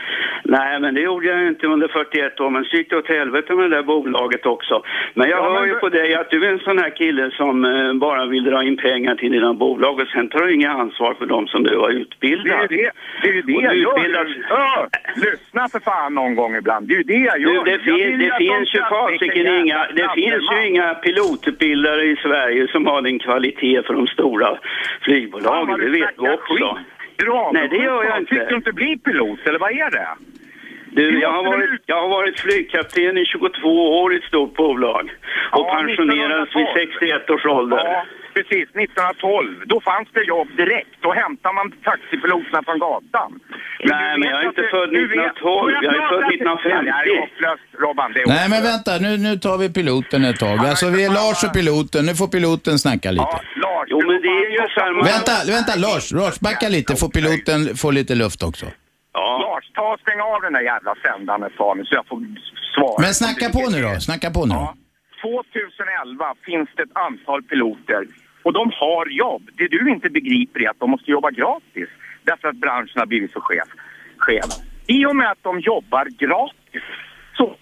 Nej, men det gjorde jag inte under 41 år, men så gick det åt helvete med det där bolaget också. Men jag Ja, hör men ju det- på dig att du är en sån här kille som eh, bara vill dra in pengar till dina bolag och sen tar du inga ansvar för dem som du har utbildat. Det är ju det, det, är ju det jag du gör. utbildar- Hör, lyssna för fan någon gång ibland. Det är ju det jag Du, gör. det, Jag fin, vill det finns ju fasiken inga, det finns ju inga pilotutbildare i Sverige som har den kvalitet för de stora Fan, flygbolagen, vad det du vet du också. Du Nej, det gör jag avundsjuk? Fick du inte. inte bli pilot, eller vad är det? Du, jag har, varit, jag har varit flygkapten i 22 år i ett stort bolag och Ja, pensionerades vid 1912. 61 års ålder. Ja, precis. 1912. Då fanns det jobb direkt. Då hämtade man taxipiloterna från gatan. Nej, men jag är inte född du vet- 1912. Får Jag är född till- 1950. Ja, Det är hopplöst, Robban. Det är Nej, men vänta. Nu, nu tar vi piloten ett tag. Alltså, vi är Lars och piloten. Nu får piloten snacka lite. Lars, Jo, men det är ju så här... man- Vänta, vänta Lars. Lars, backa lite. Får piloten få lite luft också. Lars, ta och stäng av den där jävla sändaren ett tag nu så jag får svara. Men snacka på nu då. Snacka på nu. 2011 finns det ett antal piloter och de har jobb. Det du inte begriper är att de måste jobba gratis därför att branschen har blivit så skev. skev. I och med att de jobbar gratis så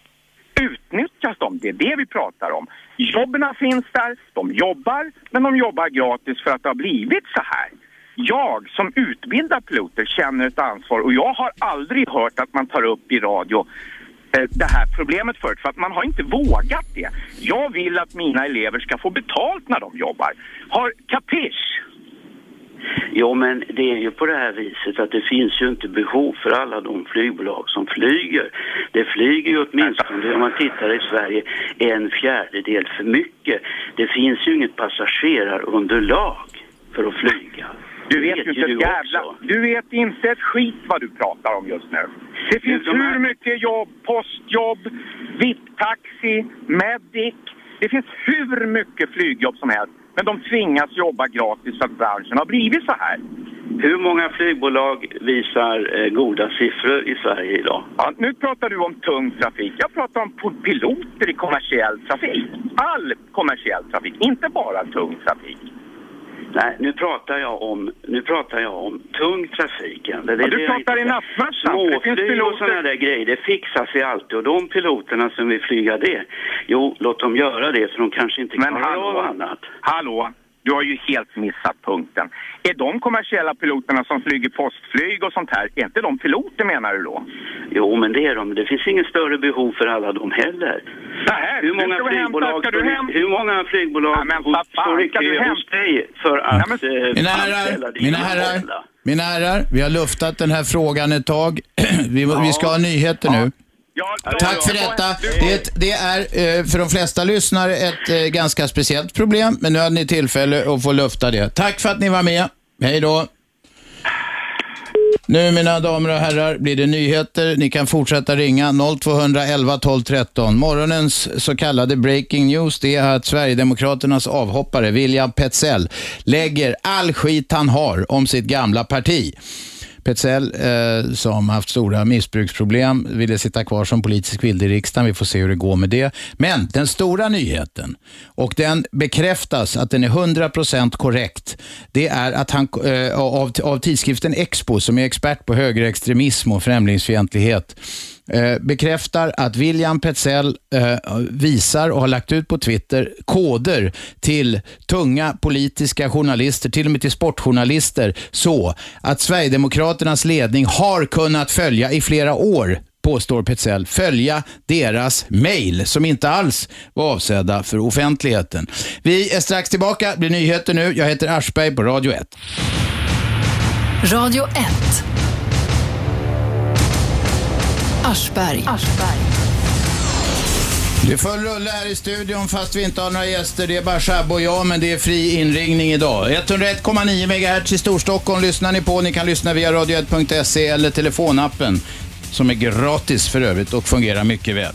utnyttjas de. Det är det vi pratar om. Jobben finns där, de jobbar, men de jobbar gratis för att det har blivit så här. Jag som utbildar piloter känner ett ansvar och jag har aldrig hört att man tar upp i radio Eh, det här problemet förut för att man har inte vågat det. Jag vill att mina elever ska få betalt när de jobbar. Har kapisch? Jo, men det är ju på det här viset att det finns ju inte behov för alla de flygbolag som flyger. Det flyger ju åtminstone, om man tittar i Sverige, en fjärdedel för mycket. Det finns ju inget passagerarunderlag för att flyga. Du vet ju inte ett jävla... Du vet inte ett skit vad du pratar om just nu. Det finns de här- hur mycket jobb, postjobb, VIP-taxi, Medic. Det finns hur mycket flygjobb som helst, men de tvingas jobba gratis för att branschen har blivit så här. Hur många flygbolag visar eh, goda siffror i Sverige idag? Ja, nu pratar du om tung trafik. Jag pratar om piloter i kommersiell trafik. All kommersiell trafik, inte bara tung trafik. Nej, nu pratar jag om, nu pratar jag om tung trafiken. Det, Ja, du det pratar i nattmössan, det Småflyg och sådana där grejer, det fixar sig alltid. Och de piloterna som vill flyga det, jo, låt dem göra det för de kanske inte Men klarar av annat. hallå, du har ju helt missat punkten. Är de kommersiella piloterna som flyger postflyg och sånt här, är inte de piloter menar du då? Jo, men det är de. Det finns ingen större behov för alla dem heller. Nähä, Hur många vi hämta- flygbolag, ska du står, häm- hur många flygbolag Ja, men fan, står i kö hos dig för att eh, Mina herrar, mina herrar, mina herrar, vi har luftat den här frågan ett tag. Vi, vi ska ha nyheter nu. Tack för detta. Det, det är eh, för de flesta lyssnare ett eh, ganska speciellt problem, men nu hade ni tillfälle att få lufta det. Tack för att ni var med. Hej då. Nu mina damer och herrar blir det nyheter. Ni kan fortsätta ringa 0211 12 13. Morgonens så kallade breaking news det är att Sverigedemokraternas avhoppare William Petzell lägger all skit han har om sitt gamla parti. Petzell, eh, som haft stora missbruksproblem, ville sitta kvar som politisk vilde i riksdagen. Vi får se hur det går med det. Men den stora nyheten, och den bekräftas att den är 100% korrekt, det är att han eh, av, av tidskriften Expo, som är expert på högerextremism och främlingsfientlighet, Eh, bekräftar att William Petzell eh, visar och har lagt ut på Twitter koder till tunga politiska journalister, till och med till sportjournalister, så att Sverigedemokraternas ledning har kunnat följa i flera år påstår Petzell, följa deras mejl som inte alls var avsedda för offentligheten. Vi är strax tillbaka, det blir nyheter nu. Jag heter Aschberg på Radio 1. Radio 1. Aschberg. Det är full rulle här i studion fast vi inte har några gäster. Det är bara Shabbe och jag, men det är fri inringning idag. 101,9 MHz i Storstockholm lyssnar ni på. Ni kan lyssna via radio1.se eller telefonappen som är gratis för övrigt och fungerar mycket väl.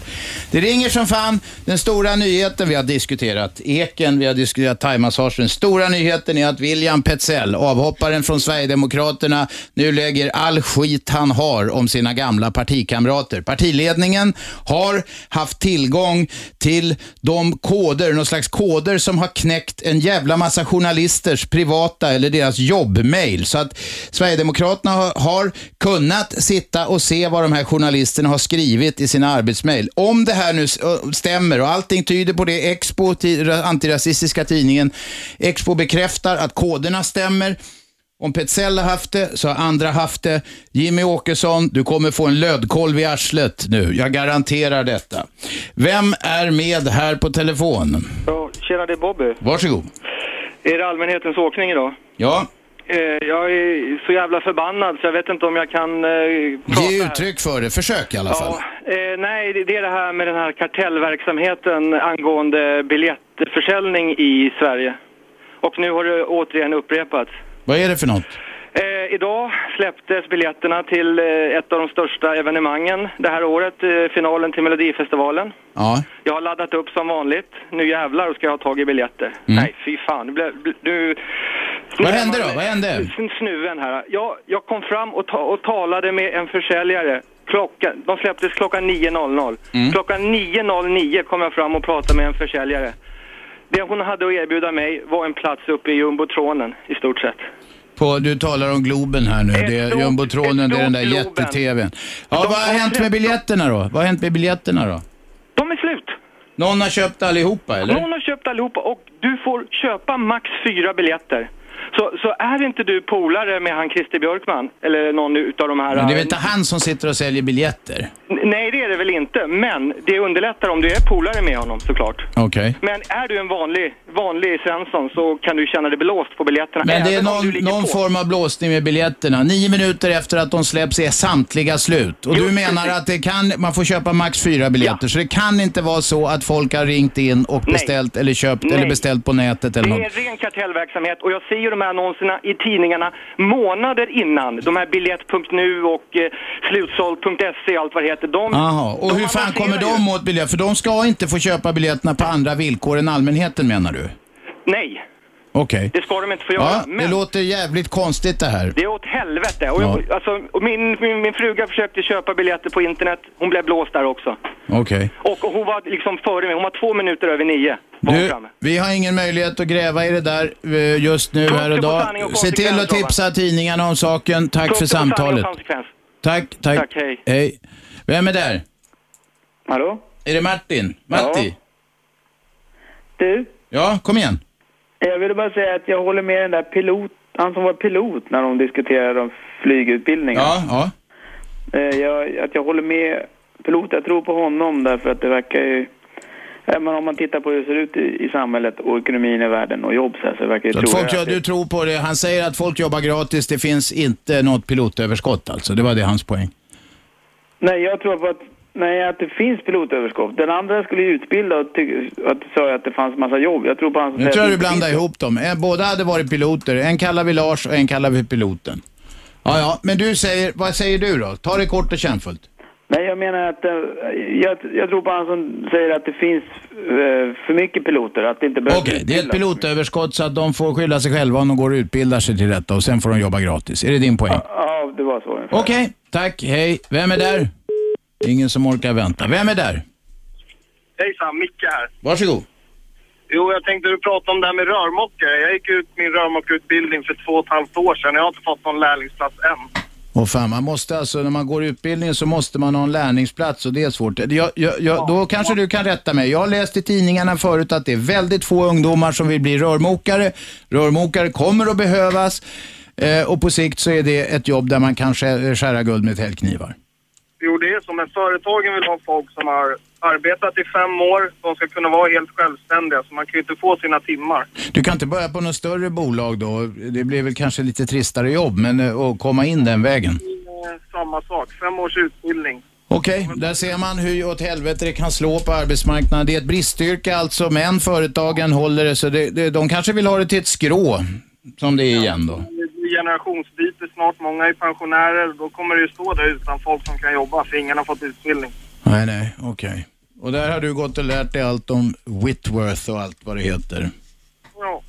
Det ringer som fan. Den stora nyheten, vi har diskuterat eken, vi har diskuterat thaimassage. Den stora nyheten är att William Petzell, avhopparen från Sverigedemokraterna, nu lägger all skit han har om sina gamla partikamrater. Partiledningen har haft tillgång till de koder, någon slags koder som har knäckt en jävla massa journalisters privata eller deras jobbmail. Så att Sverigedemokraterna har, kunnat sitta och se vad de här journalisterna har skrivit i sina arbetsmail. Om det här nu stämmer och allting tyder på det, Expo, ti- antirasistiska tidningen, Expo bekräftar att koderna stämmer. Om Petzell har haft det så har andra haft det. Jimmy Åkesson, du kommer få en lödkolv i arslet nu. Jag garanterar detta. Vem är med här på telefon? Ja, tjena, det är Bobby. Varsågod. Är det allmänhetens åkning idag? Ja, jag är så jävla förbannad så jag vet inte om jag kan eh, prata ge uttryck för det. Försök i alla fall. Ja, eh, nej, det är det här med den här kartellverksamheten angående biljettförsäljning i Sverige. Och nu har det återigen upprepats. Vad är det för något? Eh, idag släpptes biljetterna till eh, ett av de största evenemangen det här året, eh, finalen till Melodifestivalen. Ja. Jag har laddat upp som vanligt. Nu jävlar ska jag ha tag i biljetter. Nej, fy fan. Nu nu... Vad hände då? Vad hände? Sn- Snuven här. Jag, jag kom fram och, ta, och talade med en försäljare. Klockan, de släpptes klockan 9.00. Mm. Klockan 9.09 kom jag fram och pratade med en försäljare. Det hon hade att erbjuda mig var en plats uppe i jumbotronen i stort sett. På, du talar om Globen här nu. Det är jumbotronen, det är den där jätte-tvn. Ja, vad har hänt med biljetterna då? Vad har hänt med biljetterna då? De är slut. Någon har köpt allihopa eller? Någon har köpt allihopa och du får köpa max fyra biljetter. Så, så är inte du polare med han Christer Björkman, eller någon utav de här... Men det är väl inte han som sitter och säljer biljetter? Nej, det är det väl inte. Men det underlättar om du är polare med honom såklart. Okej. Men är du en vanlig, vanlig Svensson så kan du känna dig blåst på biljetterna. Men det är någon, någon form av blåsning med biljetterna. Nio minuter efter att de släpps är samtliga slut. Och du menar att det kan, man får köpa max fyra biljetter. Så det kan inte vara så att folk har ringt in och Nej. beställt eller köpt Nej. eller beställt på nätet eller Det något. är ren kartellverksamhet och jag ser ju de här annonserna i tidningarna månader innan. De här biljett.nu och eh, slutsåld.se allt vad det heter. De Aha, och hur fan kommer de åt biljetter? För de ska inte få köpa biljetterna på andra villkor än allmänheten menar du? Nej, Okej. det ska de inte få göra. Ja, men det låter jävligt konstigt det här. det är åt helvete. Och Ja. jag, alltså, och min, min, min fruga försökte köpa biljetter på internet. Hon blev blåst där också. Okej. Och hon var liksom före mig. Hon var två minuter över nio. Var hon Du, framme. vi har ingen möjlighet att gräva i det där eh, just nu här och på idag. sanning och Se till att konsekvens, tipsa tidningarna om saken. Tack för sanning och samtalet. konsekvens. Tack, tack. Tack, hej. Hej. Vem är där? Hallå? Är det Martin? Matti? Du, Ja, kom igen. Jag ville bara säga att jag håller med den där pilot, han som var pilot när de diskuterade om flygutbildningen. Ja, ja. Eh, Jag, att jag håller med pilot, jag tror på honom därför att det verkar ju men om man tittar på hur det ser ut i, i samhället och ekonomin i världen och jobb så, här, så verkar det folk, att du tror på det. Han säger att folk jobbar gratis. Det finns inte något pilotöverskott alltså. Det var det hans poäng. Nej, jag tror på att, nej, att det finns pilotöverskott. Den andra skulle ju utbilda och att sa att det fanns massa jobb. Jag tror på han som Nu tror jag du blandar ihop dem. En- Båda hade varit piloter. En kallar vi Lars och en kallar vi piloten. Ja, ja, men du säger, vad säger du då? Ta det kort och kärnfullt. Nej, jag menar att eh, jag, jag tror på han som säger att det finns eh, för mycket piloter, att det inte behövs Okej, det är ett pilotöverskott så att de får skylla sig själva om de går och utbildar sig till detta och sen får de jobba gratis. Är det din poäng? Ja, det var så. Okej, tack, hej. Vem är där? Ingen som orkar vänta. Vem är där? Hejsan, Micke här. Varsågod. Jo, jag tänkte du prata om det här med rörmokare. Jag gick ut min rörmokarutbildning för två och ett halvt år sedan. Jag har inte fått någon lärlingsplats än. Och fan, man måste alltså, när man går utbildningen så måste man ha en lärningsplats och det är svårt. Jag, jag, jag, då kanske du kan rätta mig. Jag har läst i tidningarna förut att det är väldigt få ungdomar som vill bli rörmokare. Rörmokare kommer att behövas eh, och på sikt så är det ett jobb där man kan skä- skära guld med täljknivar. Jo, det är så. Men företagen vill ha folk som har arbetat i fem år. De ska kunna vara helt självständiga, så man kan ju inte få sina timmar. Du kan inte börja på något större bolag då. Det blir väl kanske lite tristare jobb, men eh, att komma in den vägen. Eh, Samma sak. Fem års utbildning. Okej, där ser man hur åt helvete det kan slå på arbetsmarknaden. Det är ett bristyrke alltså, men företagen håller det så det, det, de kanske vill ha det till ett skrå, som det är igen då. Generationsbyte snart. Många är pensionärer. Då kommer det ju stå där utan folk som kan jobba, för ingen har fått utbildning. Nej, nej, okej. Och där har du gått och lärt dig allt om Whitworth och allt vad det heter. Ja.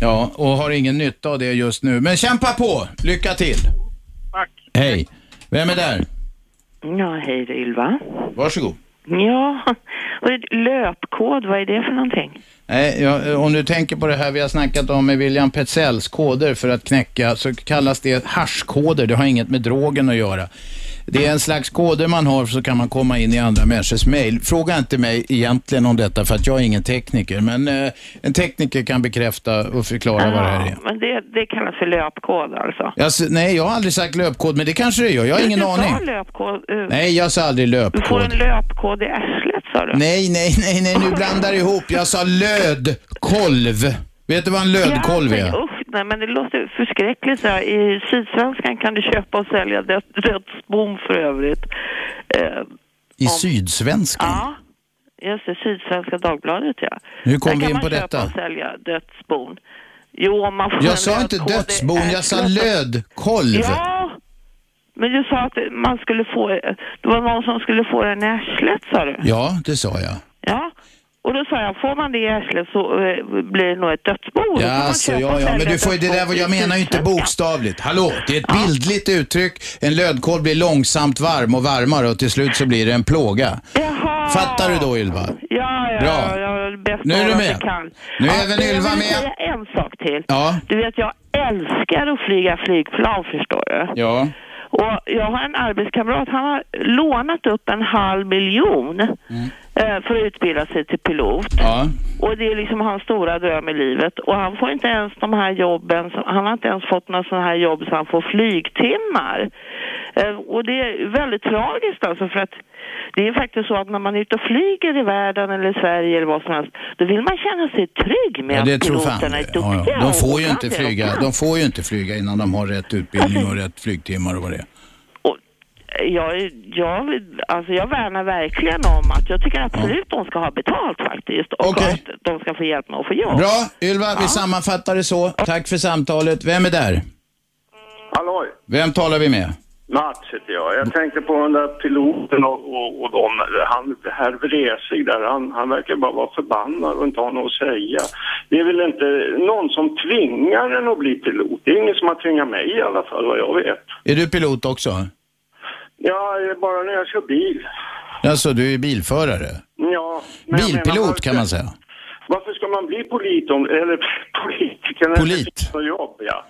Ja, och har ingen nytta av det just nu. Men kämpa på! Lycka till! Tack. Hej! Vem är där? Ja, hej det är Ylva. Varsågod. Ja, och löpkod, vad är det för någonting? Nej, ja, om du tänker på det här vi har snackat om med William Petzells koder för att knäcka, så kallas det haschkoder. Det har inget med drogen att göra. Det är en slags koder man har så kan man komma in i andra människors mail. Fråga inte mig egentligen om detta för att jag är ingen tekniker, men eh, en tekniker kan bekräfta och förklara vad det här är. Men det, det kallas för löpkod alltså? Jag, nej, jag har aldrig sagt löpkod, men det kanske det gör. Jag har ingen du aning. sa löpkod. eh, Nej, jag sa aldrig Du får löpkod. en löpkod i arslet sa du? Nej, nej, nej, nej, nu blandar du ihop. Jag sa lödkolv. Vet du vad en lödkolv ja, är? usch, nej, men det låter förskräckligt. Så här. I Sydsvenskan kan du köpa och sälja död, dödsbon för övrigt. Eh, I Sydsvenskan? ja, just det. Sydsvenska Dagbladet ja. Hur kom Där vi kan in man på köpa detta? och sälja dödsbon. Jo, om man får Jag sa inte dödsbon, jag sa lödkolv. Ja, men du sa att man skulle få, det var någon som skulle få den i sa du? Ja, det sa jag. Ja. Och då sa jag, får man det i arslet så eh, blir det nog ett dödsbo. Ja, alltså, ja, ja, men du får det där, jag menar ju inte bokstavligt. Hallå, det är ett bildligt uttryck. En lödkolv blir långsamt varm och varmare och till slut så blir det en plåga. Jaha. Fattar du då Ylva? Ja, ja, Bra. ja, ja, bäst Nu är du med. jag. Nu är ja, även Ylva Jag med. vill säga en sak till. Ja. Du vet, jag älskar att flyga flygplan förstår du. Ja. Och jag har en arbetskamrat, han har lånat upp en halv miljon eh, för att utbilda sig till pilot. Ja. Och det är liksom hans stora dröm i livet. Och han får inte ens de här jobben, han har inte ens fått några sådana här jobb så han får flygtimmar. Eh, och det är väldigt tragiskt alltså för att det är faktiskt så att när man är ute och flyger i världen eller i Sverige eller vad som helst, då vill man känna sig trygg med Ja, det att piloterna är duktiga. Ja, ja. De får ju inte flyga, de får ju inte flyga innan de har rätt utbildning och rätt flygtimmar och vad det är. Jag, jag, alltså jag värnar verkligen om att jag tycker absolut de ska ha betalt faktiskt och att de ska få hjälp med att få jobb. Bra, Ylva, vi sammanfattar det så. Tack för samtalet. Vem är där? Halloj, Vem talar vi med? Mats heter jag. Jag tänkte på den där piloten och, och, och de, han, herr Vresig där, han, han verkar bara vara förbannad och inte ha något att säga. Det är väl inte någon som tvingar en att bli pilot? Det är ingen som har tvingat mig i alla fall vad jag vet. Är du pilot också? Ja, bara när jag kör bil. Alltså, du är bilförare? Ja. menar, Bilpilot varför- kan man säga. Varför ska man bli polit om, eller politiker när Polit. något jobb? Ja.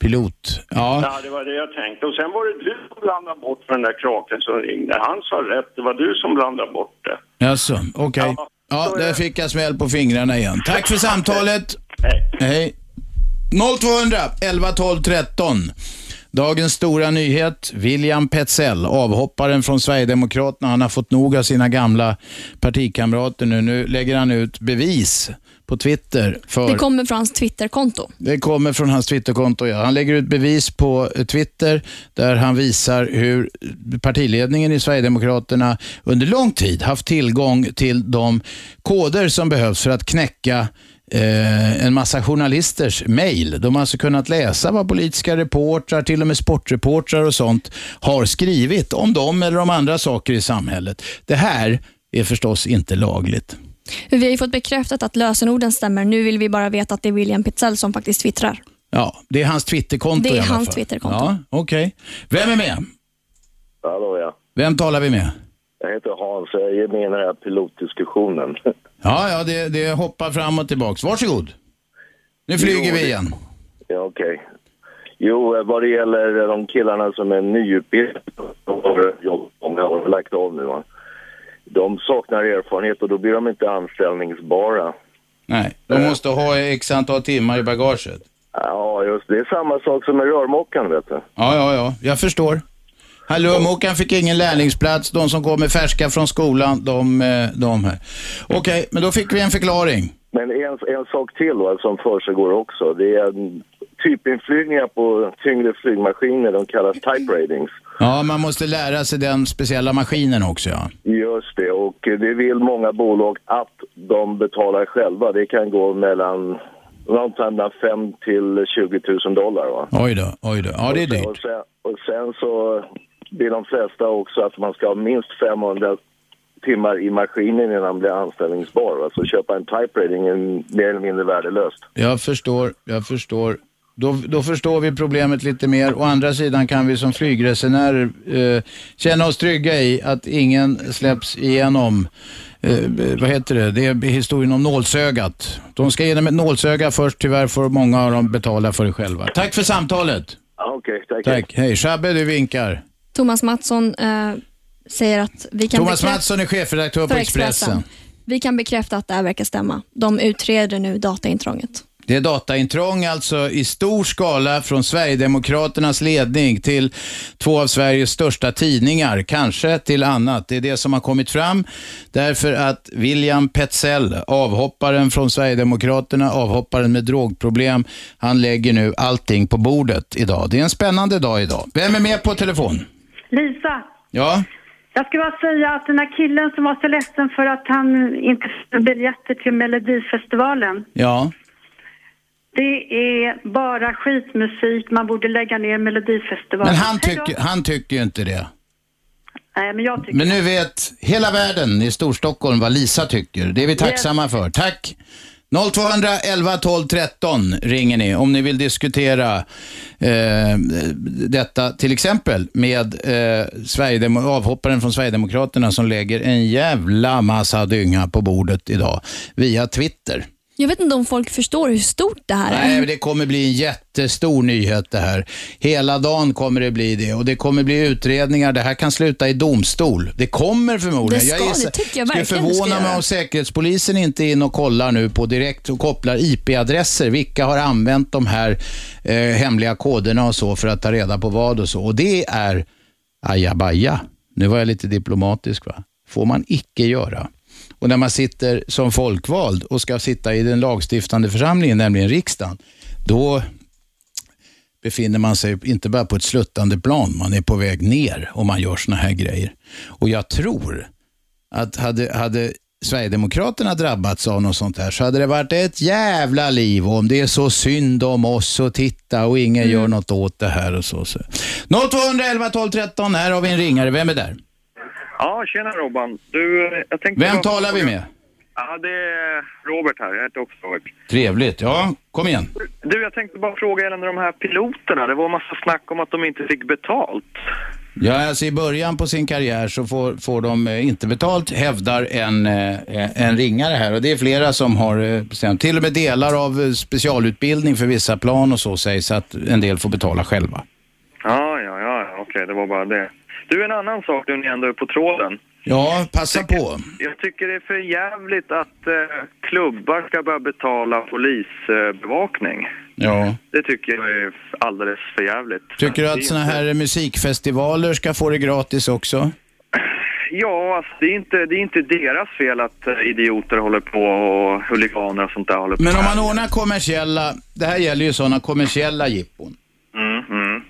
Pilot, ja. Ja, det var det jag tänkte. Och sen var det du som blandade bort den där kraken som ringde. Han sa rätt, det var du som blandade bort det. Alltså, okej. Ja, där fick jag smäll på fingrarna igen. Tack för samtalet. Hej. Hej. 0200 11 12 13. Dagens stora nyhet, William Petzell, avhopparen från Sverigedemokraterna. Han har fått nog av sina gamla partikamrater nu. Nu lägger han ut bevis på Twitter för... Det kommer från hans Twitterkonto. Det kommer från hans Twitterkonto, ja. Han lägger ut bevis på eh, Twitter där han visar hur partiledningen i Sverigedemokraterna under lång tid haft tillgång till de koder som behövs för att knäcka eh, en massa journalisters mejl. De har alltså kunnat läsa vad politiska reportrar, till och med sportreportrar och sånt har skrivit om dem eller om andra saker i samhället. Det här är förstås inte lagligt. Vi har ju fått bekräftat att lösenorden stämmer. Nu vill vi bara veta att det är William Pitzell som faktiskt twittrar. Ja, det är hans Twitterkonto Det är i alla hans fall. Twitterkonto. Ja, okej. Vem är med? Hallå ja. Vem talar vi med? Jag heter Hans, jag är med i den här pilotdiskussionen. Ja, ja, det, det hoppar fram och tillbaks. Varsågod. Nu flyger Jo, vi igen. Ja, okej. Jo, eh, vad det gäller de killarna som är nyutbildade har jobb många år och lagt av nu. Va? De saknar erfarenhet och då blir de inte anställningsbara. Nej, de måste ha x antal timmar i bagaget. Ja, just det. Det är samma sak som med rörmokaren, vet du. Ja, ja, ja, jag förstår. Hallå, fick ingen lärlingsplats. De som kommer färska från skolan, de, eh, de här. Okej, men då fick vi en förklaring. Men en, en sak till va, som försiggår också. Det är typinflygningar på tyngre flygmaskiner. De kallas type ratings. Ja, man måste lära sig den speciella maskinen också, ja. Just det, och det vill många bolag att de betalar själva. Det kan gå mellan någonstans mellan 5 till 20 000 dollar. Va? Oj då, oj då. Ja, det är dyrt. och, sen, och sen så vill de flesta också att man ska ha minst 500 timmar i maskinen innan man blir anställningsbar. Alltså köpa en type rating är mer eller mindre värdelöst. Jag förstår, jag förstår. Då, då förstår vi problemet lite mer. Å andra sidan kan vi som flygresenärer eh, känna oss trygga i att ingen släpps igenom, eh, vad heter det, det är historien om nålsögat. De ska igenom ett nålsöga först, tyvärr får många av dem betala för det själva. Tack för samtalet. Okej, tack. Tack. Hej, Shabbe du vinkar. Thomas Mattsson eh, säger att vi kan Thomas Mattsson är chefredaktör på för Expressen. Vi kan bekräfta att det här verkar stämma. De utreder nu dataintrånget. Det är dataintrång alltså i stor skala från Sverigedemokraternas ledning till två av Sveriges största tidningar, kanske till annat. Det är det som har kommit fram därför att William Petzell, avhopparen från Sverigedemokraterna, avhopparen med drogproblem, han lägger nu allting på bordet idag. Det är en spännande dag idag. Vem är med på telefon? Lisa, Ja, jag skulle bara säga att den här killen som var så ledsen för att han inte fick biljetter till Melodifestivalen. ja. Det är bara skitmusik. Man borde lägga ner Melodifestivalen. Men han tycker, han tycker ju inte det. Nej, men jag tycker Men nu vet hela världen i Storstockholm vad Lisa tycker. Det är vi tacksamma för. Tack! 0200 11 12 13 ringer ni om ni vill diskutera eh, detta till exempel med eh, Sverigedemo- avhopparen från Sverigedemokraterna som lägger en jävla massa dynga på bordet idag via Twitter. Jag vet inte om folk förstår hur stort det här Nej, är. men det kommer bli en jättestor nyhet det här. Hela dagen kommer det bli det och det kommer bli utredningar. Det här kan sluta i domstol. Det kommer förmodligen. Det ska, jag det tycker jag skulle verkligen ska förvåna mig göra. om Säkerhetspolisen inte är in och kollar nu på direkt och kopplar IP-adresser. Vilka har använt de här eh, hemliga koderna och så för att ta reda på vad och så. Och det är ajabaja. Nu var jag lite diplomatisk va. Får man icke göra. Och när man sitter som folkvald och ska sitta i den lagstiftande församlingen, nämligen riksdagen, då befinner man sig inte bara på ett sluttande plan, man är på väg ner om man gör såna här grejer. Och jag tror att hade, hade Sverigedemokraterna drabbats av något sånt här så hade det varit ett jävla liv om det är så synd om oss och titta och ingen Mm. gör något åt det här och så. så. 0211 12 13, här har vi en ringare. Vem är där? Ja, tjena Robban. Du, eh, jag tänkte Vem talar vi med? Ja, det är Robert här. Jag heter också Robert. Trevligt. Ja, kom igen. Du, jag tänkte bara fråga gällande de här piloterna. Det var massa snack om att de inte fick betalt. Ja, alltså i början på sin karriär så får, får de eh, inte betalt, hävdar en, eh, en ringare här. Och det är flera som har. Till och med delar av specialutbildning för vissa plan och så sägs att en del får betala själva. Ja, ja, ja, okej, det var bara det. Du, en annan sak nu när ni ändå är på tråden. Ja, passa på. Jag tycker det är för jävligt att eh, klubbar ska börja betala polisbevakning. Ja. Det tycker jag är alldeles för jävligt. Tycker du att såna inte- här musikfestivaler ska få det gratis också? Ja, alltså, det, är inte, det är inte deras fel att eh, idioter håller på och huliganer och sånt där håller på. Men om man ordnar kommersiella, det här gäller ju sådana kommersiella jippon. Mm, mm.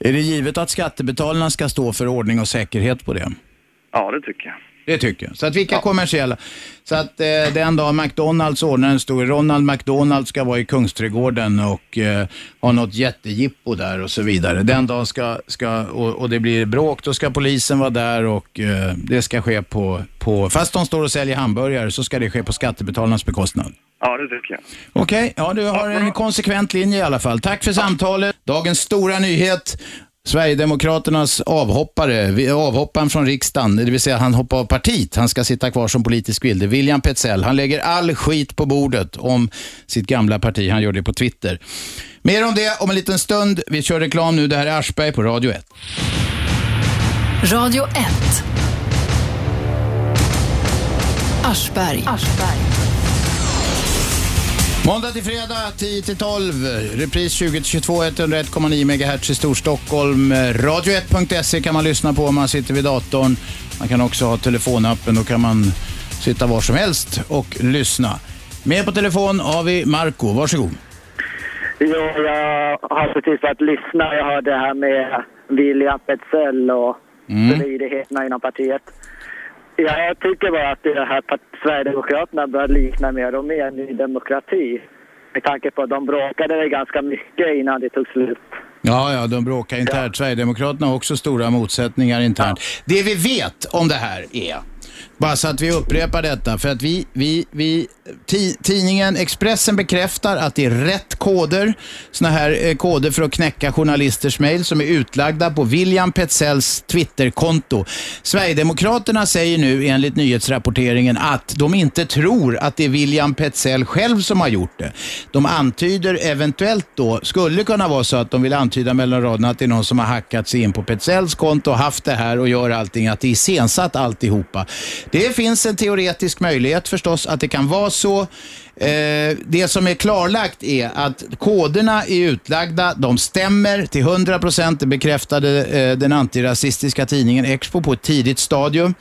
Är det givet att skattebetalarna ska stå för ordning och säkerhet på det? Ja, det tycker jag. Det tycker jag. Så att vilka kommersiella? Så att eh, den dag McDonalds ordnar en stor, Ronald McDonald ska vara i Kungsträdgården och eh, ha något jättejippo där och så vidare. Den dagen ska, ska och, och det blir bråk, då ska polisen vara där och eh, det ska ske på, på, fast de står och säljer hamburgare så ska det ske på skattebetalarnas bekostnad. Ja, det tycker jag. Okej, ja du har en konsekvent linje i alla fall. Tack för samtalet. Dagens stora nyhet. Sverigedemokraternas avhoppare, vi- avhopparen från riksdagen, det vill säga han hoppar av partiet, han ska sitta kvar som politisk vilde. William Petzell, han lägger all skit på bordet om sitt gamla parti, han gör det på Twitter. Mer om det om en liten stund. Vi kör reklam nu, det här är Aschberg på Radio 1. Radio 1. Aschberg. Måndag till fredag 10 till 12. Repris 20 till 22, 101,9 MHz i Storstockholm. Radio1.se kan man lyssna på om man sitter vid datorn. Man kan också ha telefonappen, då kan man sitta var som helst och lyssna. Med på telefon har vi Marco, varsågod. Jo, jag har precis varit lyssna. Jag hörde det här med William Petzell och Mm. stridigheterna inom partiet. Ja, jag tycker bara att det här Sverigedemokraterna börjar likna mer och mer Ny Demokrati. Med tanke på att de bråkade ganska mycket innan det tog slut. Ja, ja, de bråkar internt. Sverigedemokraterna har också stora motsättningar internt. Det vi vet om det här är, bara så att vi upprepar detta, för att vi, vi, vi tidningen Expressen bekräftar att det är rätt koder, såna här eh, koder för att knäcka journalisters mejl som är utlagda på William Petzells Twitterkonto. Sverigedemokraterna säger nu enligt nyhetsrapporteringen att de inte tror att det är William Petzell själv som har gjort det. De antyder eventuellt då, skulle kunna vara så att de vill antyda mellan raderna att det är någon som har hackat sig in på Petzells konto och haft det här och gör allting, att det är iscensatt alltihopa. Det finns en teoretisk möjlighet förstås att det kan vara så. Eh, det som är klarlagt är att koderna är utlagda, de stämmer till 100 procent. Det bekräftade eh, den antirasistiska tidningen Expo på ett tidigt stadium.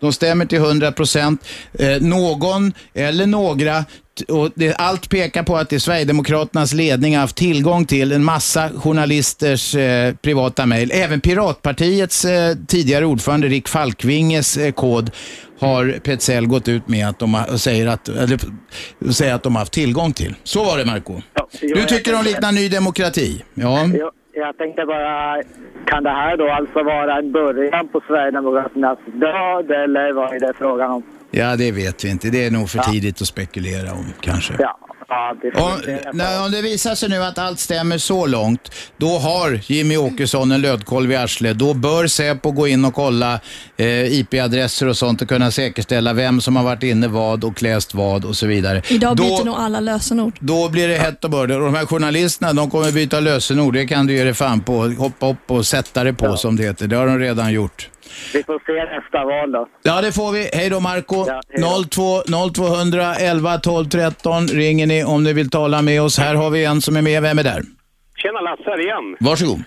De stämmer till 100 procent. Eh, någon eller några, och det, allt pekar på att det Sverigedemokraternas ledning har haft tillgång till en massa journalisters eh, privata mejl. Även Piratpartiets eh, tidigare ordförande Rick Falkvinges eh, kod har Petzell gått ut med att de har, säger, att, eller, säger att de har haft tillgång till. Så var det Marco. Du tycker de liknar Ny Demokrati? Ja. Jag, jag tänkte bara, kan det här då alltså vara en början på Sverigedemokraternas död eller vad är det frågan om? Ja, det vet vi inte. Det är nog för tidigt att spekulera om kanske. Ja, ja det Om, när, om det visar sig nu att allt stämmer så långt, då har Jimmy Åkesson en lödkolv i arslet. Då bör Säpo gå in och kolla eh, IP-adresser och sånt och kunna säkerställa vem som har varit inne vad och läst vad och så vidare. Idag byter då, nog alla lösenord. då blir det hett och bördigt. Och de här journalisterna, de kommer byta lösenord. Det kan du ge dig fan på. Hoppa upp och sätta det på som det heter. Det har de redan gjort. Vi får se nästa val då. Ja, det får vi. Hej då Marco 02 0200 11 12 13 ringer ni om ni vill tala med oss. Här har vi en som är med. Vem är där? Tjena Lasse här igen. Varsågod.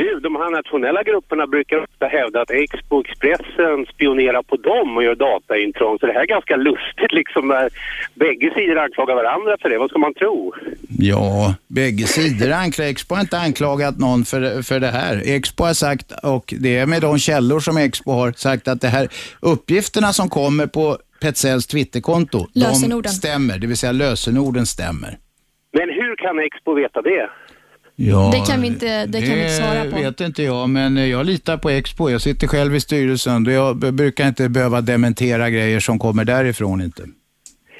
Du, de här nationella grupperna brukar ofta hävda att Expo Expressen spionerar på dem och gör dataintrång. Så det här är ganska lustigt liksom när bägge sidor anklagar varandra för det. Vad ska man tro? Ja, bägge sidor anklagar. Expo har inte anklagat någon för, för det här. Expo har sagt, och det är med de källor som Expo har sagt, att det här uppgifterna som kommer på Petzells Twitterkonto, de Lösenorden. stämmer. Det vill säga lösenorden stämmer. Men hur kan Expo veta det? Ja, Det kan vi inte, det kan vi inte svara på. vet inte jag, men jag litar på Expo. Jag sitter själv i styrelsen. och Jag brukar inte behöva dementera grejer som kommer därifrån inte.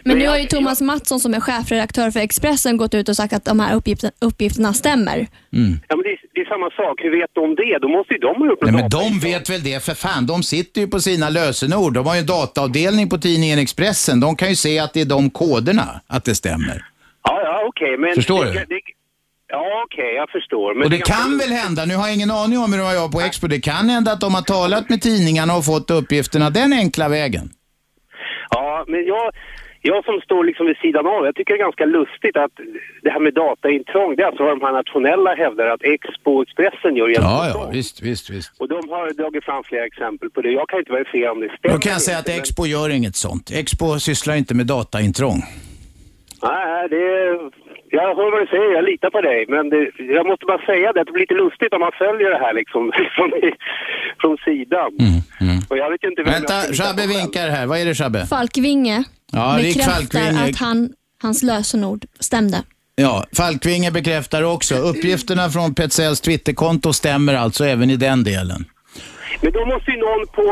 Men nu har ju Thomas Mattsson som är chefredaktör för Expressen gått ut och sagt att de här uppgifterna, uppgifterna stämmer. Mm. Ja, men det, är, det är samma sak. Hur vet de det? Då måste ju de ha gjort Nej, men de vet väl det för fan. De sitter ju på sina lösenord. De har ju en dataavdelning på tidningen Expressen. De kan ju se att det är de koderna, att det stämmer. Ja, ja, okej. men... Förstår det, du? Det, ja, okej, jag förstår. Men och det kan väl hända, nu har jag ingen aning om hur de har gjort på Expo, det kan hända att de har talat med tidningarna och fått uppgifterna den enkla vägen. Ja, men jag, jag som står liksom vid sidan av, jag tycker det är ganska lustigt att det här med dataintrång, det är alltså vad de här nationella hävdar att Expo och Expressen gör Ja, ja, visst, visst, visst. Och de har dragit fram flera exempel på det. Jag kan inte verifiera om det stämmer. Då kan jag säga att inte, Expo gör inget sånt. Expo sysslar inte med dataintrång. Men, nej, det... Jag hör vad du säger, jag litar på dig. Men det, jag måste bara säga det, att det blir lite lustigt om man följer det här liksom från, från sidan. Och jag vet inte Vänta, Shabbe vinkar här. Vad är det Shabbe? Falkvinge Ja, bekräftar Falkvinge. att han, hans lösenord stämde. Ja, Falkvinge bekräftar också. Uppgifterna från Petzells Twitterkonto stämmer alltså även i den delen. Men då måste ju någon på,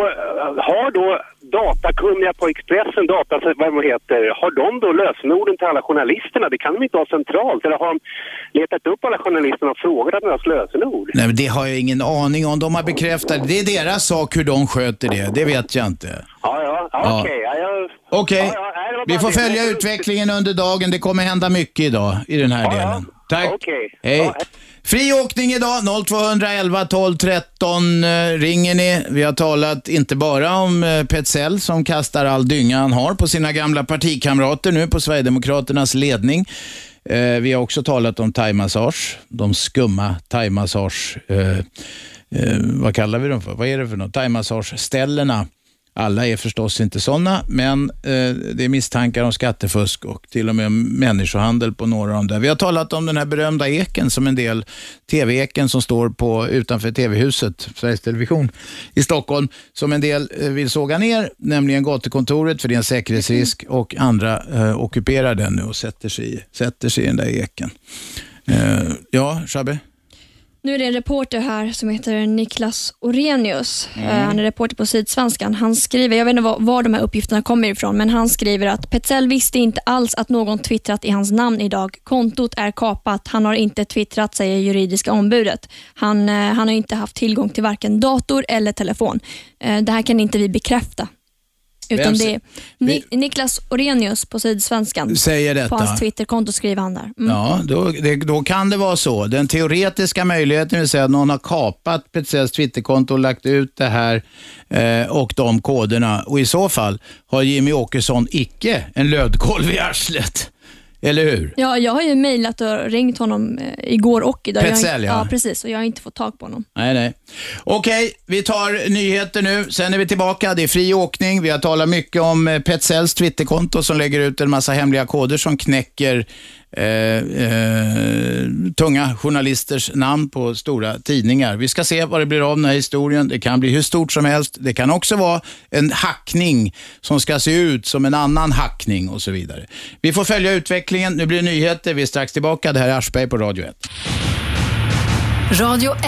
har då datakunniga på Expressen, data, vad de heter, har de då lösenorden till alla journalisterna? Det kan de inte ha centralt. Eller har de letat upp alla journalisterna och frågat efter deras lösenord? Nej, men det har jag ingen aning om. De har bekräftat. Det är deras sak hur de sköter det. Det vet jag inte. Ja, ja, okej. Ja, jag... Okej, Ja, vi får följa utvecklingen under dagen. Det kommer hända mycket idag i den här delen. Tack. Okej. Hej. Fri åkning idag, 0211 12 13 eh, ringer ni. Vi har talat inte bara om eh, Petzell som kastar all dynga han har på sina gamla partikamrater nu på Sverigedemokraternas ledning. Eh, vi har också talat om thaimassage, de skumma thaimassage, eh, eh, vad kallar vi dem för? Vad är det för något? Thaimassageställena. Alla är förstås inte sådana, men eh, det är misstankar om skattefusk och till och med människohandel på några av dem där. Vi har talat om den här berömda eken som en del, TV-eken som står på, utanför TV-huset, Sveriges Television i Stockholm, som en del eh, vill såga ner, nämligen gatukontoret för det är en säkerhetsrisk och andra eh, ockuperar den nu och sätter sig, i- sätter sig i den där eken. Eh, ja, Shabbe? Nu är det en reporter här som heter Niklas Orenius. Mm. Eh, Han är reporter på Sydsvenskan. Han skriver, jag vet inte var, var de här uppgifterna kommer ifrån, men han skriver att Petzell visste inte alls att någon twittrat i hans namn idag. Kontot är kapat. Han har inte twittrat, säger juridiska ombudet. Han, eh, han har inte haft tillgång till varken dator eller telefon. Eh, Det här kan inte vi bekräfta. Utan det är Ni, Niklas Orenius på Sydsvenskan. Säger detta. På hans Twitterkonto skriver han där. Mm. Ja, då, det, då kan det vara så. Den teoretiska möjligheten vill säga att någon har kapat Petzells Twitterkonto och lagt ut det här eh, och de koderna. Och i så fall har Jimmy Åkesson icke en lödkolv i arslet. Eller hur? Ja, jag har ju mejlat och ringt honom eh, igår och idag. Petzell, ja. ja. precis. Och jag har inte fått tag på honom. Nej, nej. Okej, vi tar nyheter nu. Sen är vi tillbaka. Det är fri åkning. Vi har talat mycket om eh, Petzells Twitterkonto som lägger ut en massa hemliga koder som knäcker eh, eh, tunga journalisters namn på stora tidningar. Vi ska se vad det blir av den här historien. Det kan bli hur stort som helst. Det kan också vara en hackning som ska se ut som en annan hackning och så vidare. Vi får följa utvecklingen. Nu blir det nyheter. Vi är strax tillbaka. Det här är Aschberg på Radio 1. Radio 1.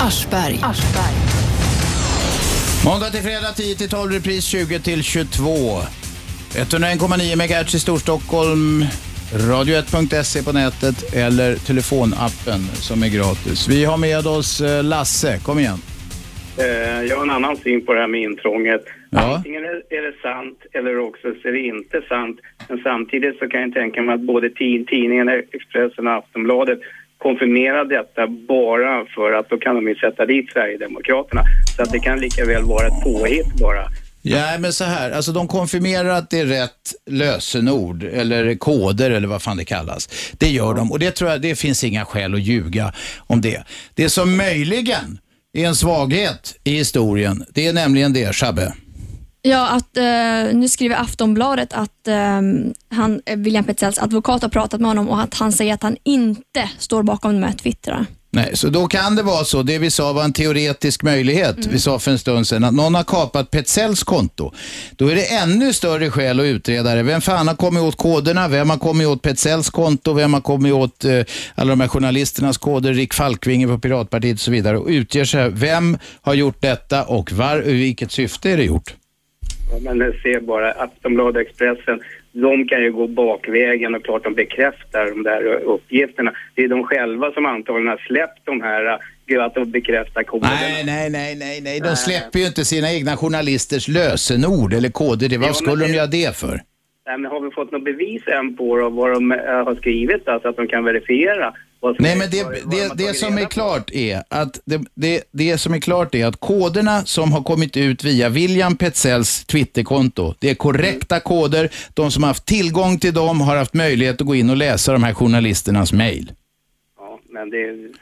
Aschberg. Måndag till fredag 10 till 12, repris 20 till 22. 101,9 MHz i Storstockholm, radio1.se på nätet eller telefonappen som är gratis. Vi har med oss eh, Lasse, kom igen. Eh, Jag har en annan syn på det här med intrånget. Ja. Antingen är det sant eller också så är det inte sant. Men samtidigt så kan jag tänka mig att både tid- tidningen Expressen och Aftonbladet konfirmerar detta bara för att då kan de ju sätta dit Sverigedemokraterna. Så att det kan lika väl vara ett påhitt bara. Ja, men så här, alltså de konfirmerar att det är rätt lösenord eller koder eller vad fan det kallas. Det gör de och det tror jag, det finns inga skäl att ljuga om det. Det som möjligen är en svaghet i historien, det är nämligen det, Shabbe. Ja, att, eh, nu skriver Aftonbladet att eh, han, William Petzells advokat har pratat med honom och att han säger att han inte står bakom de här twittrarna. Nej, så då kan det vara så, det vi sa var en teoretisk möjlighet, Mm. vi sa för en stund sedan, att någon har kapat Petzells konto. Då är det ännu större skäl att utreda det. Vem fan har kommit åt koderna? Vem har kommit åt Petzells konto? Vem har kommit åt eh, alla de här journalisternas koder? Rick Falkvinge på Piratpartiet och så vidare. Och utger sig. Vem har gjort detta och var, i vilket syfte är det gjort? Ja, Men se bara Aftonbladet Expressen, de kan ju gå bakvägen och klart de bekräftar de där uppgifterna. Det är de själva som antagligen har släppt de här, gud att de bekräftar koderna. Nej, nej, nej, nej, nej. De släpper ju inte sina egna journalisters lösenord eller koder. Det, Ja, vad men skulle de det- göra det för? Nej, men har vi fått något bevis än på då, vad de eh, har skrivit, alltså att de kan verifiera? Nej, men det, det, det som är klart är att det, det, det som är klart är att koderna som har kommit ut via William Petzells Twitterkonto, det är korrekta koder. De som har haft tillgång till dem har haft möjlighet att gå in och läsa de här journalisternas mejl. Ja, men det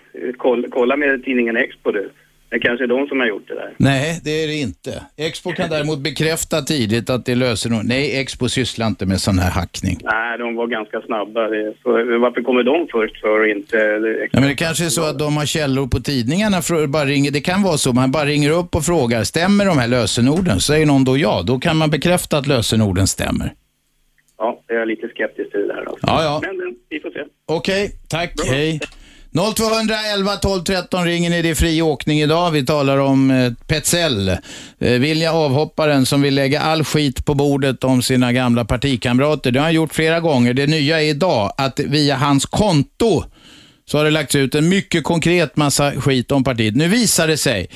kolla med tidningen Expo du. Det kanske är de som har gjort det där. Nej, det är det inte. Expo kan däremot bekräfta tidigt att det löser något. Nej, Expo sysslar inte med sån här hackning. Nej, de var ganska snabba. Det, så, varför kommer de först för och inte... Ja, men det kanske är så att de har källor på tidningarna. För bara ringer, det kan vara så. Man bara ringer upp och frågar, stämmer de här lösenorden? Säger någon då ja, då kan man bekräfta att lösenorden stämmer. Ja, jag är lite skeptisk till det där. Alltså. Ja, ja. Men eh, vi får se. Okej, tack. Hej. 0211 12 13 ringer ni. Det är fri åkning idag. Vi talar om eh, Petzell. Eh, Vilja avhopparen som vill lägga all skit på bordet om sina gamla partikamrater. Det har han gjort flera gånger. Det nya är idag att via hans konto så har det lagts ut en mycket konkret massa skit om partiet. Nu visar det sig,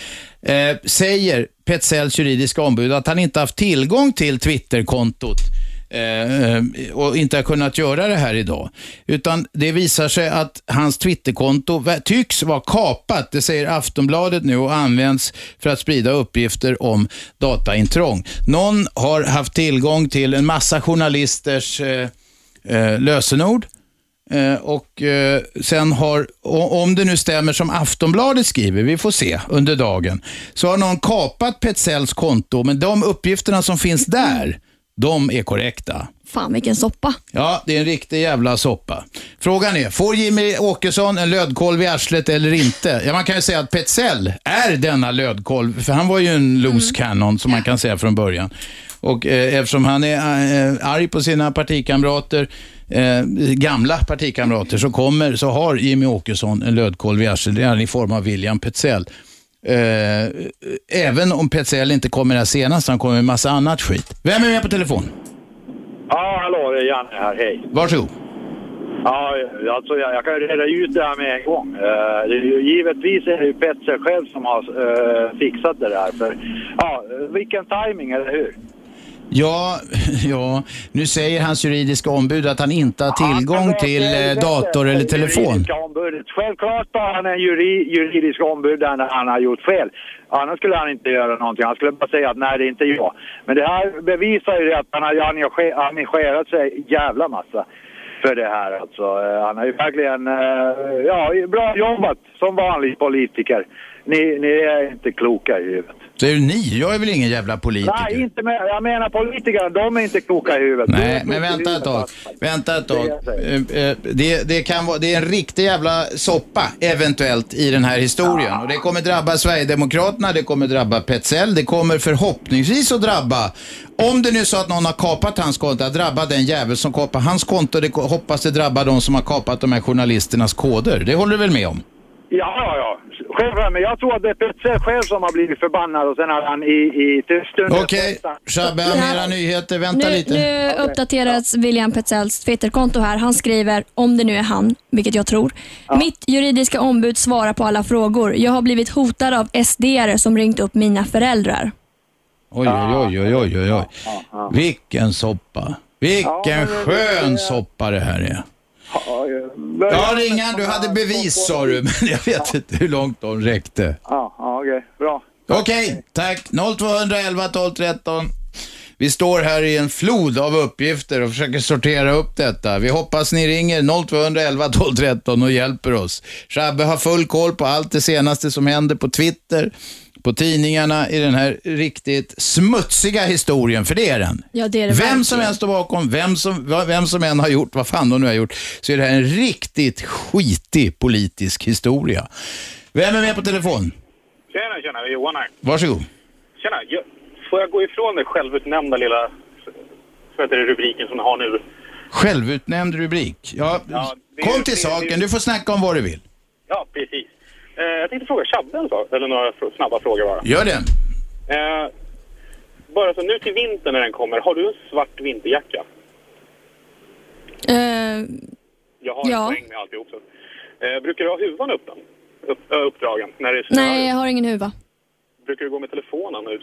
eh, säger Petzells juridiska ombud, att han inte haft tillgång till Twitterkontot Eh, eh, och inte har kunnat göra det här idag. Utan det visar sig att hans Twitterkonto tycks vara kapat, det säger Aftonbladet nu och används för att sprida uppgifter om dataintrång. Någon har haft tillgång till en massa journalisters eh, eh, lösenord Eh, och eh, sen har, om det nu stämmer som Aftonbladet skriver, vi får se under dagen, så har någon kapat Petzells konto, men de uppgifterna som finns där, de är korrekta. Fan vilken soppa. Ja, det är en riktig jävla soppa. Frågan är, får Jimmy Åkesson en lödkolv i arslet eller inte? Ja, man kan ju säga att Petzell är denna lödkolv, för han var ju en loose cannon, som man kan säga från början. Och eh, eftersom han är eh, arg på sina partikamrater, eh, gamla partikamrater, så kommer, så har Jimmy Åkesson en lödkolv i arslet, i form av William Petzell. Eh, även om Petzell inte kommer här senast, han kommer med massa annat skit. Vem är med på telefon? Ja, hallå, det är Janne här. Hej. Varsågod. Ja, alltså jag, jag kan reda ut det här med en gång. Eh, det givetvis är det ju Petzer själv som har eh, fixat det där. För, ja, vilken timing eller hur? Ja, ja, nu säger hans juridiska ombud att han inte har tillgång till eh, dator eller telefon. Ombudet. Självklart har han en juri, juridisk ombud när han har gjort fel. Annars skulle han inte göra någonting. Han skulle bara säga att nej, det är inte jag. Men det här bevisar ju att han har engager- engagerat sig jävla massa för det här alltså. Eh, Han har ju verkligen, eh, ja, bra jobbat som vanlig politiker. Ni, ni är inte kloka i huvudet. Säger du ni? Jag är väl ingen jävla politiker? Nej, inte med, jag menar politikerna, de är inte kloka i huvudet. Nej, är men vänta ett tag. Vänta ett tag. Det är Eh, eh, Det, det, kan vara, det är en riktig jävla soppa, eventuellt, i den här historien. Och det kommer drabba Sverigedemokraterna, det kommer drabba Petzell, det kommer förhoppningsvis att drabba, om det nu är så att någon har kapat hans konto, drabba den jävel som kapar hans konto. Det hoppas det drabbar de som har kapat de här journalisternas koder. Det håller du väl med om? Ja, ja, ja. Självklart, men jag tror att det är Petzell själv som har blivit förbannad och sen har han i, i till stunden... Okej, Shabbe mera nyheter. Vänta Nu, lite. nu uppdateras William Petzells Twitterkonto här. Han skriver, om det nu är han, vilket jag tror. Mitt juridiska ombud svarar på alla frågor. Jag har blivit hotad av SD-are som ringt upp mina föräldrar. Oj, oj, oj, oj, oj, oj. Vilken soppa. Vilken skön soppa det här är. Ja, Ringan, du hade bevis sa du, men jag vet inte hur långt de räckte. Ja, ja okej. Bra. Okej, tack. 0211 12 13. Vi står här i en flod av uppgifter och försöker sortera upp detta. Vi hoppas ni ringer 0211 12 13 och hjälper oss. Shabbe har full koll på allt det senaste som händer på Twitter, på tidningarna i den här riktigt smutsiga historien, för det är den. Ja, det är det Vem verkligen. som än står bakom, vem som, vem som än har gjort vad fan de nu har gjort, så är det här en riktigt skitig politisk historia. Vem är med på telefon? Tjena, tjena. Det är Johan här. Varsågod. Tjena. Jag, får jag gå ifrån den självutnämnda lilla vad heter det, rubriken som ni har nu? Självutnämnd rubrik. Ja, Ja, det är- kom det till är- saken, du får snacka om vad du vill. Ja, precis. Eh, jag tänkte fråga Chabbe en sak, eller några snabba frågor bara. Gör det. Eh, bara så nu till vintern när den kommer, har du en svart vinterjacka? Eh, Jag har Ja. en poäng med alltihop. Så. Eh, brukar du ha huvan upp den? Upp, uppdragen? När det snöar? nej, jag har ingen huva. Brukar du gå med telefonen nu?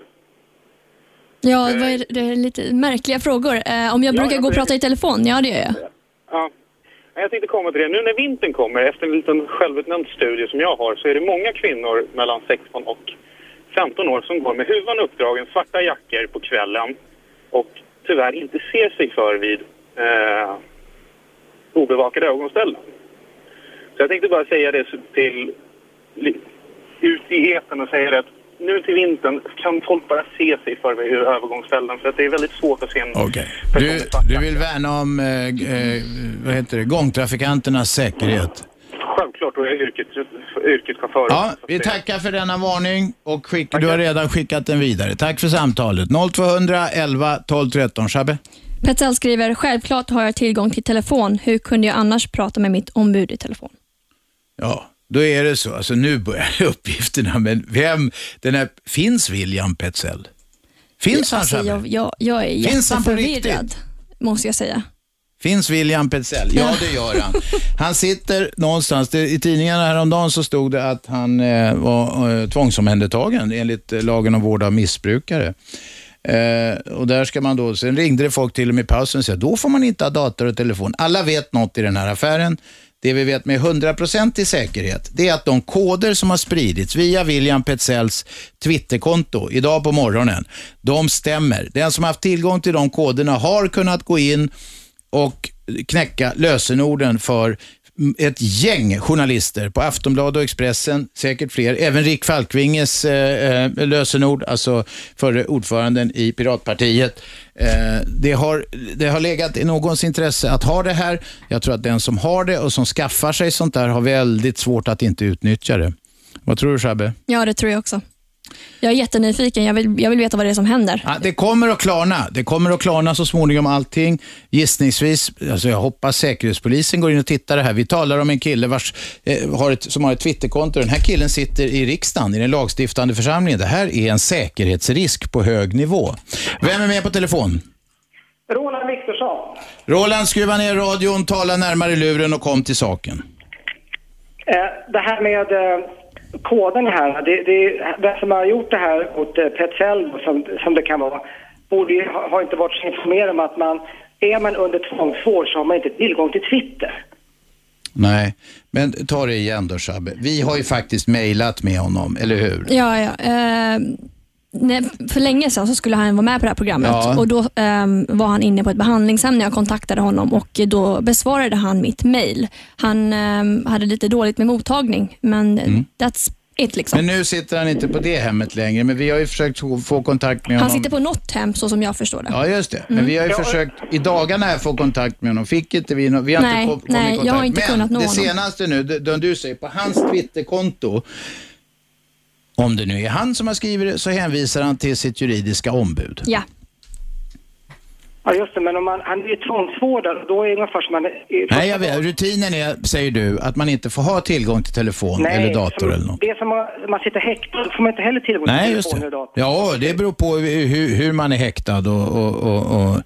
Ja, är, det är lite märkliga frågor. Eh, om jag Ja, brukar jag gå och prata i telefon? Ja, det gör jag. Ja. Jag tänkte komma till det. Nu när vintern kommer, efter en liten självutnämnd studie som jag har, så är det många kvinnor mellan 16 och 15 år som går med huvan uppdragen, svarta jackor på kvällen och tyvärr inte ser sig för vid eh, obevakade ögonställen. Så jag tänkte bara säga det till ut i och säga det att nu till vintern kan folk bara se sig för vid övergångsställen för att det är väldigt svårt att se en Okej. Du, du vill värna om eh, eh, vad heter det, gångtrafikanternas säkerhet. Självklart, och jag är yrket, yrkeschaufför. Ja, vi tackar för denna varning och skick, du har redan skickat den vidare. Tack för samtalet. 0200 11 12 13. Shabbe? Petzell skriver, självklart har jag tillgång till telefon. Hur kunde jag annars prata med mitt ombud i telefon? Ja, då är det så. Alltså nu börjar uppgifterna, men vem, den här, finns William Petzell? Finns han Alltså, jag, jag, jag är Finns han på måste jag säga. Finns William Petzell? Ja, det gör han. Han sitter någonstans, det, i tidningarna häromdagen så stod det att han eh, var eh, tvångsomhändertagen enligt eh, lagen om vård av missbrukare. Eh, och där ska man då, sen ringde det folk till och med i pausen och sa, då får man inte ha dator och telefon. Alla vet något i den här affären. Det vi vet med 100% säkerhet, det är att de koder som har spridits via William Petzells Twitterkonto idag på morgonen, de stämmer. Den som har haft tillgång till de koderna har kunnat gå in och knäcka lösenorden för Mm, ett gäng journalister på Aftonbladet och Expressen, säkert fler. Även Rick Falkvinges eh, eh, lösenord, alltså förre ordföranden i Piratpartiet. Eh, det, har, det har legat i någons intresse att ha det här. Jag tror att den som har det och som skaffar sig sånt där har väldigt svårt att inte utnyttja det. Vad tror du Shabbe? Ja, det tror jag också. Jag är jättenyfiken. Jag vill, jag vill veta vad det är som händer. Ja, det kommer att klarna. Det kommer att klarna så småningom allting. Gissningsvis, alltså jag hoppas Säkerhetspolisen går in och tittar det här. Vi talar om en kille vars, eh, har ett, som har ett Twitterkonto. Den här killen sitter i riksdagen, i den lagstiftande församlingen. Det här är en säkerhetsrisk på hög nivå. Vem är med på telefon? Roland Viktorsson. Roland, skruva ner radion, tala närmare luren och kom till saken. Eh, det här med eh, koden här, det, det, den som har gjort det här mot eh, Petzell som, som det kan vara, borde ju ha, har inte varit så informerad om att man, är man under tvångsvård så har man inte tillgång till Twitter. Nej, men ta det igen då Shabbe. Vi har ju faktiskt mejlat med honom, eller hur? Ja, ja. Eh, för länge sedan så skulle han vara med på det här programmet Ja. och då eh, var han inne på ett behandlingshem när jag kontaktade honom och då besvarade han mitt mejl. Han eh, hade lite dåligt med mottagning, men Mm. that's it liksom. Men nu sitter han inte på det hemmet längre, men vi har ju försökt få- kontakt med Han honom. sitter på något hem så som jag förstår det. Ja, just det. Men Mm. vi har ju försökt i dagarna här få kontakt med honom. Fick inte vi, nå- vi har Nej, inte kom, kommit nej, i kontakt. jag har inte Men kunnat nå det honom. senaste nu, det, det du säger, på hans Twitterkonto, om det nu är han som har skrivit det, så hänvisar han till sitt juridiska ombud. Ja. Ja just det, men om man, han är ju tvångsvårdad och då är det ungefär som man... är- Nej, jag vet. Rutinen är, säger du, att man inte får ha tillgång till telefon eller dator som, eller något. Det är som att man sitter häktad, då får man inte heller tillgång till Nej, just telefon det. eller dator. Ja, det beror på hur, hur man är häktad och, och, och, och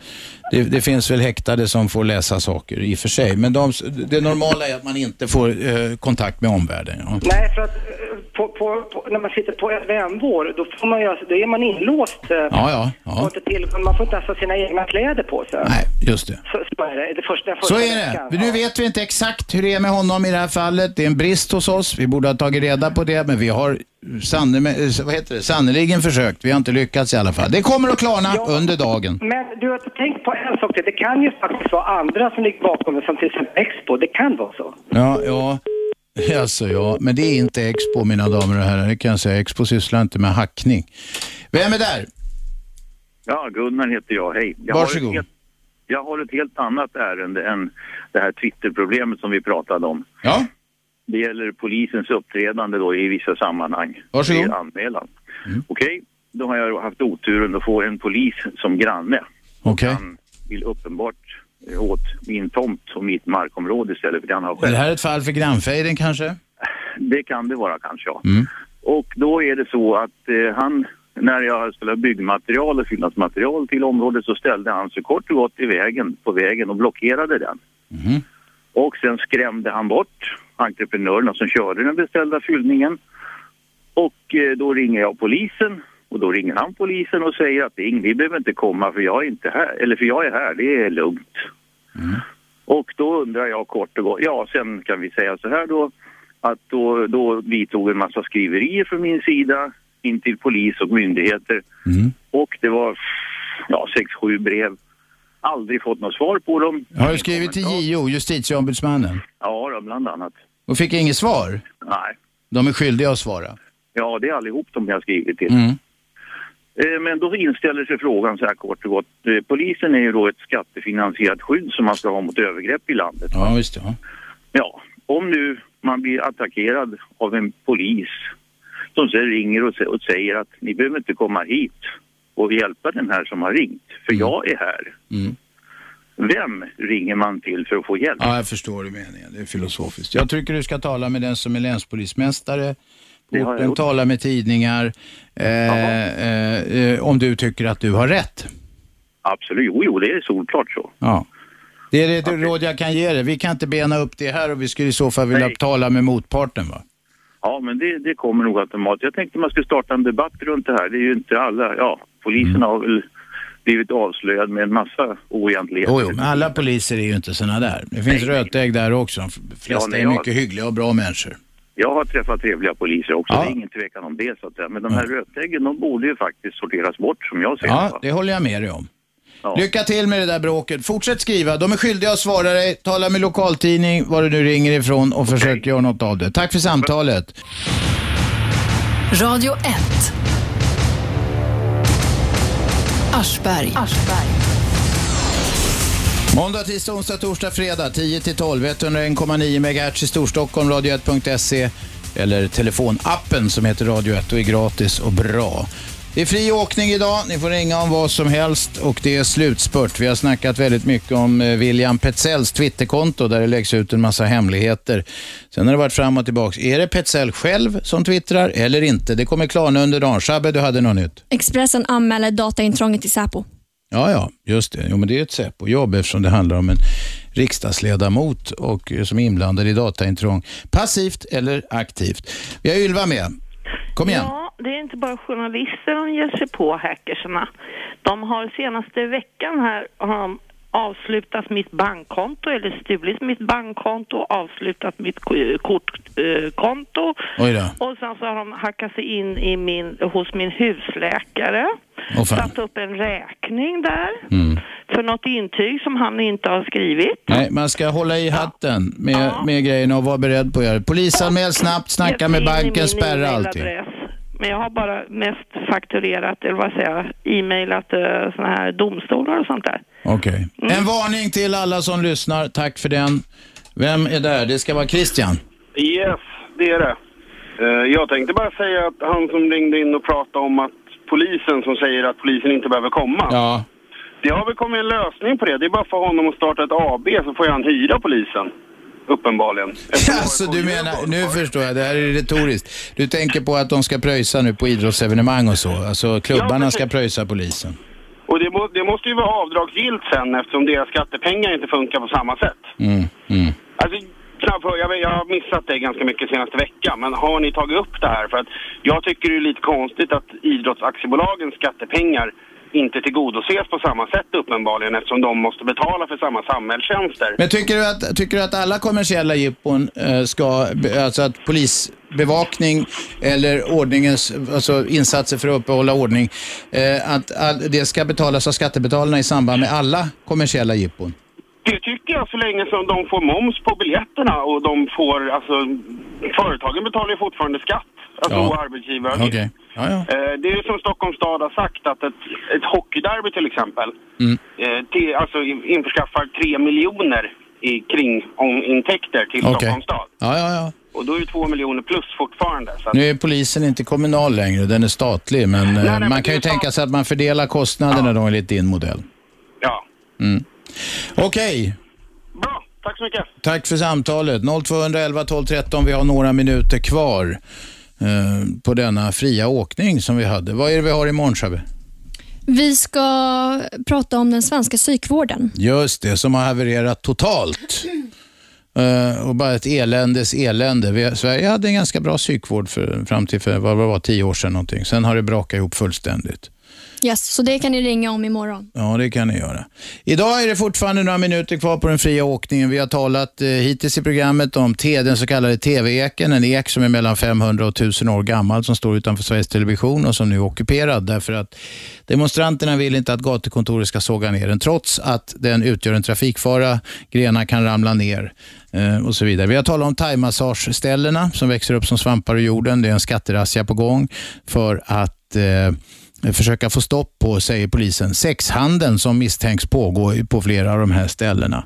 det, det finns väl häktade som får läsa saker i och för sig. Men de, det normala är att man inte får eh, kontakt med omvärlden. Ja. Nej, för att på, på, på, när man sitter på SVM-vård, då får man ju, alltså- då är man inlåst. eh, Ja, ja, ja. inte till, man får inte ens ha sina egna kläder på sig. Nej, just det. Så, så är det. det första, den Så första är det. veckan. Nu vet vi inte exakt hur det är med honom i det här fallet. Det är en brist hos oss. Vi borde ha tagit reda på det, men vi har sanne, med- vad heter det? sannoliken försökt. Vi har inte lyckats i alla fall. Det kommer att klarna under dagen. Men du har tänkt på en sak till. Det kan ju faktiskt vara andra som ligger bakom det, som till exempel Expo. Det kan vara så. Ja, ja. Alltså, ja, men det är inte Expo mina damer och herrar, det kan jag säga. Expo sysslar inte med hackning. Vem är där? Ja, Gunnar heter jag. Hej. Jag Varsågod. Har ett helt, jag har ett helt annat ärende än det här Twitter-problemet som vi pratade om. Ja. Det gäller polisens uppträdande då i vissa sammanhang. Varsågod. Mm. Är anmälan. Okej, då har jag haft oturen att få en polis som granne. Okej. Han vill uppenbart åt min tomt och mitt markområde istället för det han har Är själv. det här ett fall för grannfejden kanske? Det kan det vara kanske, ja. Mm. Och då är det så att eh, han, när jag skulle ha byggmaterial och fyllnadsmaterial till området så ställde han sig kort och gott i vägen, på vägen och blockerade den. Mhm. Och sen skrämde han bort entreprenörerna som körde den beställda fyllningen. Och eh, då ringer jag polisen och då ringer han polisen och säger att "Ing, ni behöver inte komma för jag är inte här, eller för jag är här, det är lugnt. Och då undrar jag kort och gott, ja sen kan vi säga så här då att då, då vidtog en massa skriverier från min sida in till polis och myndigheter. Och det var ja, sex, sju brev. Aldrig fått något svar på dem. Har du skrivit till JO, justitieombudsmannen? Ja, då, bland annat. Och fick inget svar? Nej. De är skyldiga att svara. Ja, det är allihop de jag har skrivit till. Mm. Eh, Men då inställer sig frågan så här kort och gott. Eh, Polisen är ju då ett skattefinansierat skydd som man ska ha mot övergrepp i landet. Ja, visst ja. Ja, om nu man blir attackerad av en polis som sen ringer och, sä- och säger att ni behöver inte komma hit och hjälpa den här som har ringt, för jag är här. Mm. Vem ringer man till för att få hjälp? Ja, jag förstår du meningen. Det är filosofiskt. Jag tycker du ska tala med den som är länspolismästare Orten, gjort. tala med tidningar eh, eh, eh, om du tycker att du har rätt. Absolut, jo, jo, det är solklart så. Ja. Det är det råd jag kan ge dig. Vi kan inte bena upp det här och vi skulle i så fall vilja tala med motparten va? Ja, men det, det kommer nog automatiskt. Jag tänkte man skulle starta en debatt runt det här. Det är ju inte alla, ja, polisen Mm. har väl blivit avslöjad med en massa oegentligheter. Jo, jo, men alla poliser är ju inte såna där. Det finns rötägg där också. De flesta Ja, nej, är mycket hyggliga och bra människor. Jag har träffat trevliga poliser också, Ja. det är ingen tvekan om det så att säga. Men de här rötäggen, de borde ju faktiskt sorteras bort som jag ser det. Ja, det håller jag med dig om. Ja. Lycka till med det där bråket. Fortsätt skriva. De är skyldiga att svara dig. Tala med lokaltidning, var du nu ringer ifrån och försök göra något av det. Tack för samtalet. Radio 1. Aschberg. Måndag, tisdag, onsdag, torsdag, fredag 10 till 12. 101,9 MHz i Storstockholm, radio1.se eller telefonappen som heter Radio 1 och är gratis och bra. Det är fri åkning idag. Ni får ringa om vad som helst och det är slutspurt. Vi har snackat väldigt mycket om eh, William Petzells Twitterkonto där det läggs ut en massa hemligheter. Sen har det varit fram och tillbaka. Är det Petzell själv som twittrar eller inte? Det kommer klarna under dagen. Shabbe, du hade något nytt? Expressen anmäler dataintrånget till Säpo. Ja, ja, just det. Jo, men det är ett Säpo-jobb eftersom det handlar om en riksdagsledamot och eh, som är inblandad i dataintrång. Passivt eller aktivt. Vi har Ylva med. Kom igen. Ja, det är inte bara journalister som ger sig på hackersarna. De har senaste veckan här um, avslutat mitt bankkonto eller stulit mitt bankkonto, avslutat mitt ko- kortkonto då. och sen så har de hackat sig in i min, hos min husläkare, fan. satt upp en räkning där Mm. för något intyg som han inte har skrivit. Nej, man ska hålla i hatten med, med grejerna och vara beredd på att göra det. Polisanmäl snabbt, snacka med banken, spärra allting. e-mailadress. Men jag har bara mest fakturerat, eller vad säger jag, e-mailat uh, sådana här domstolar och sånt där. Okej. En varning till alla som lyssnar. Tack för den. Vem är där? Det ska vara Christian. Yes, det är det. Eh, Jag tänkte bara säga att han som ringde in och pratade om att polisen som säger att polisen inte behöver komma. Ja. Det har väl kommit en lösning på det. Det är bara för honom att starta ett AB så får han hyra polisen. Uppenbarligen. Alltså du menar, nu förstår jag, det här är retoriskt. Du tänker på att de ska pröjsa nu på idrottsevenemang och så. Alltså klubbarna ska pröjsa polisen. Och det, må, det måste ju vara avdragsgillt sen eftersom deras skattepengar inte funkar på samma sätt. Mm, mm. Alltså, knappt, jag har missat det ganska mycket senaste veckan, men har ni tagit upp det här? För att jag tycker det är lite konstigt att idrottsaktiebolagens skattepengar inte tillgodoses på samma sätt uppenbarligen eftersom de måste betala för samma samhällstjänster. Men tycker du att, tycker du att alla kommersiella jippon eh, ska, alltså att polisbevakning eller ordningens, alltså insatser för att uppehålla ordning, eh, att all, det ska betalas av skattebetalarna i samband med alla kommersiella jippon? Det tycker jag så länge som de får moms på biljetterna och de får alltså företagen betalar ju fortfarande skatt. Alltså Ja. och arbetsgivaravgift. Ja, ja. Eh, Det är som Stockholms stad har sagt att ett, ett hockeyderby till exempel Mm. eh, till, alltså in- införskaffar 3 miljoner i kringintäkter till Okej. Stockholms stad. Ja, ja, ja. Och då är det 2 miljoner plus fortfarande. Att, Nu är polisen inte kommunal längre, den är statlig. Men eh, nej, men man det kan ju tänka sig att man fördelar kostnaderna då enligt din modell. ja. Mm. Okej, Bra, tack så mycket. tack för samtalet. 0211 12 13, vi har några minuter kvar på denna fria åkning som vi hade. Vad är det vi har imorgon, Shabbe? Vi ska prata om den svenska psykvården. Just det, som har havererat totalt. Eh, och bara ett eländes elände. Vi, Sverige hade en ganska bra psykvård för, fram till för, vad var, tio år sedan någonting. Sen har det brakat ihop fullständigt. Yes, så det kan ni ringa om imorgon. Ja, det kan ni göra. Idag är det fortfarande några minuter kvar på den fria åkningen. Vi har talat eh, hittills i programmet om te, den så kallade TV-eken, en ek som är mellan 500 och 1000 år gammal som står utanför Sveriges Television och som nu är ockuperad därför att demonstranterna vill inte att gatukontoret ska såga ner den trots att den utgör en trafikfara, grenar kan ramla ner eh, och så vidare. Vi har talat om thaimassageställena som växer upp som svampar ur jorden. Det är en skatterazzia på gång för att eh, försöka få stopp på, säger polisen, sexhandeln som misstänks pågå på flera av de här ställena.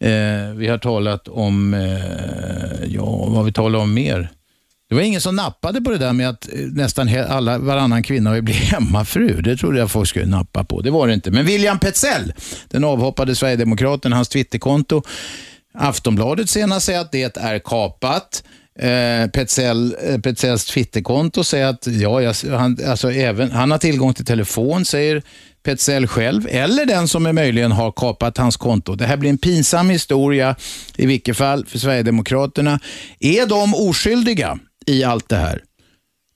Eh, vi har talat om, eh, ja, vad har vi talat om mer? Det var ingen som nappade på det där med att eh, nästan alla, varannan kvinna har blivit hemmafru. Det trodde jag folk skulle nappa på. Det var det inte. Men William Petzell, den avhoppade Sverigedemokraten, hans Twitterkonto, Aftonbladet senast säger att det är kapat. Eh, Petzell, eh, Petzells Twitterkonto säger att ja, jag, han, alltså även, han har tillgång till telefon, säger Petzell själv, eller den som är möjligen har kapat hans konto. Det här blir en pinsam historia i vilket fall för Sverigedemokraterna. Är de oskyldiga i allt det här?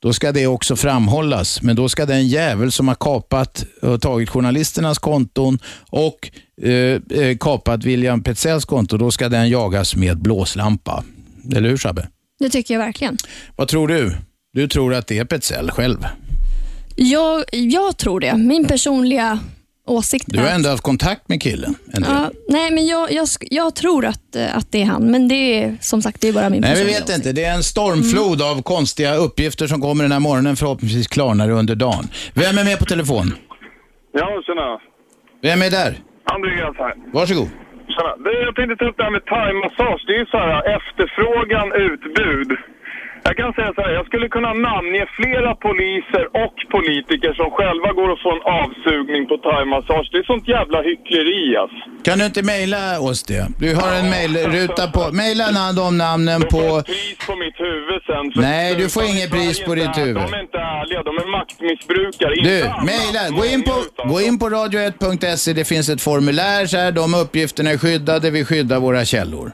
Då ska det också framhållas, men då ska den jävel som har kapat och tagit journalisternas konton och eh, eh, kapat William Petzells konto, då ska den jagas med blåslampa. Eller hur Shabbe? Det tycker jag verkligen. Vad tror du? Du tror att det är Petzell själv? Jag, jag tror det. Min personliga åsikt Du har är ändå haft kontakt med killen. Ja, nej, men jag, jag, jag tror att, eh, att det är han, men det är som sagt det är bara min Nej, vi personliga vet åsikt. inte. Det är en stormflod av konstiga uppgifter som kommer den här morgonen. Förhoppningsvis klarnar det under dagen. Vem är med på telefon? Ja, tjena. Vem är där? Andreas här. Varsågod. Tjena. Jag tänkte ta upp det här med thaimassage. Det är ju så här efterfrågan, utbud. Jag kan säga så här, jag skulle kunna namnge flera poliser och politiker som själva går och får en avsugning på thaimassage. Det är sånt jävla hyckleri alltså. Kan du inte mejla oss det? Du har en mejlruta på... Mejla de namnen på... Pris på mitt huvud sen. Nej, du får inget pris på ditt De huvud. är inte ärliga, de är maktmissbrukare. Du, mejla. Gå in på, gå in på radio1.se. Det finns ett formulär så här. De uppgifterna är skyddade. Vi skyddar våra källor.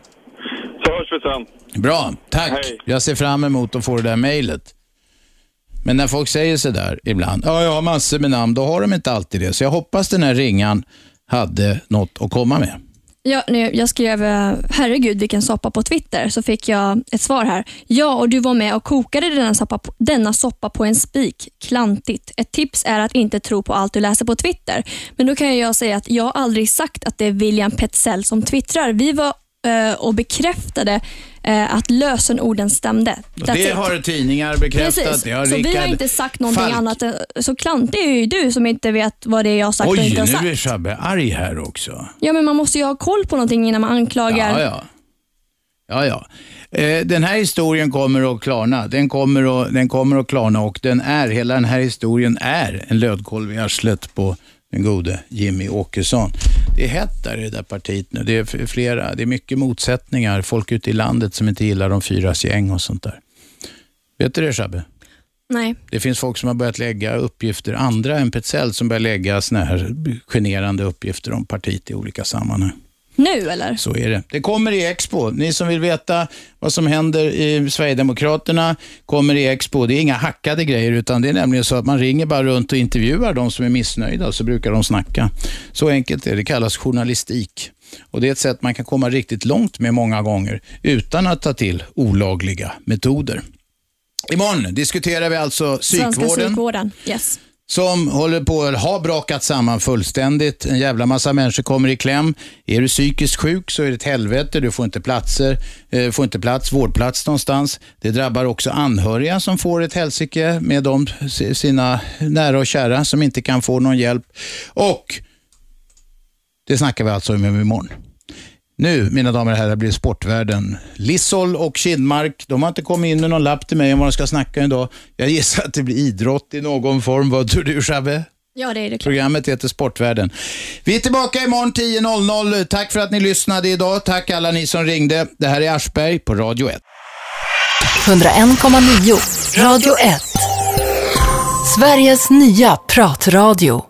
Så hörs vi sen. Bra, tack. Jag ser fram emot att få det där mejlet. Men när folk säger så där ibland, ja, jag har massor med namn, då har de inte alltid det. Så jag hoppas den här ringan hade något att komma med. Ja, nu, jag skrev eh, herregud vilken soppa på Twitter, så fick jag ett svar här. Ja, och du var med och kokade denna soppa, på- denna soppa på en spik. Klantigt. Ett tips är att inte tro på allt du läser på Twitter. Men då kan jag säga att jag har aldrig sagt att det är William Petzell som twittrar. Vi var och bekräftade eh, att lösenorden stämde. Och That's det it. har tidningar bekräftat. Precis. Det har så vi har inte sagt någonting Falk. annat. Så klantig är ju du som inte vet vad det är jag har sagt och Oj, inte har sagt. nu är Shabbe arg här också. Ja, men man måste ju ha koll på någonting innan man anklagar. Ja, ja. Ja, ja. Eh, den här historien kommer att klarna. Den kommer att, den kommer att klarna och den är, hela den här historien är en lödkolv i arslet på den gode Jimmy Åkesson. Det är hett där i det där partiet nu. Det är flera, det är mycket motsättningar. Folk ute i landet som inte gillar de fyras gäng och sånt där. Vet du det Shabbe? Nej. Det finns folk som har börjat lägga uppgifter, andra än Petzell, som börjar lägga såna här generande uppgifter om partiet i olika sammanhang. Nu eller? Så är det. Det kommer i Expo. Ni som vill veta vad som händer i Sverigedemokraterna kommer i Expo. Det är inga hackade grejer, utan det är nämligen så att man ringer bara runt och intervjuar de som är missnöjda, så brukar de snacka. Så enkelt är det. Det kallas journalistik. Och Det är ett sätt man kan komma riktigt långt med många gånger, utan att ta till olagliga metoder. Imorgon diskuterar vi alltså Svenska psykvården. psykvården. Yes som håller på att ha brakat samman fullständigt. En jävla massa människor kommer i kläm. Är du psykiskt sjuk så är det ett helvete. Du får inte platser, eh, får inte plats, vårdplats någonstans. Det drabbar också anhöriga som får ett helsike med de, sina nära och kära som inte kan få någon hjälp. Och det snackar vi alltså om imorgon. Nu, mina damer och herrar, blir sportvärlden. Lissol och Kindmark, de har inte kommit in med någon lapp till mig om vad de ska snacka idag. Jag gissar att det blir idrott i någon form. Vad tror du, Shabbe? Ja, det är det klart. Programmet heter Sportvärlden. Vi är tillbaka imorgon 10.00. Tack för att ni lyssnade idag. Tack alla ni som ringde. Det här är Aschberg på Radio 1. 101,9 Radio 1. Sveriges nya pratradio.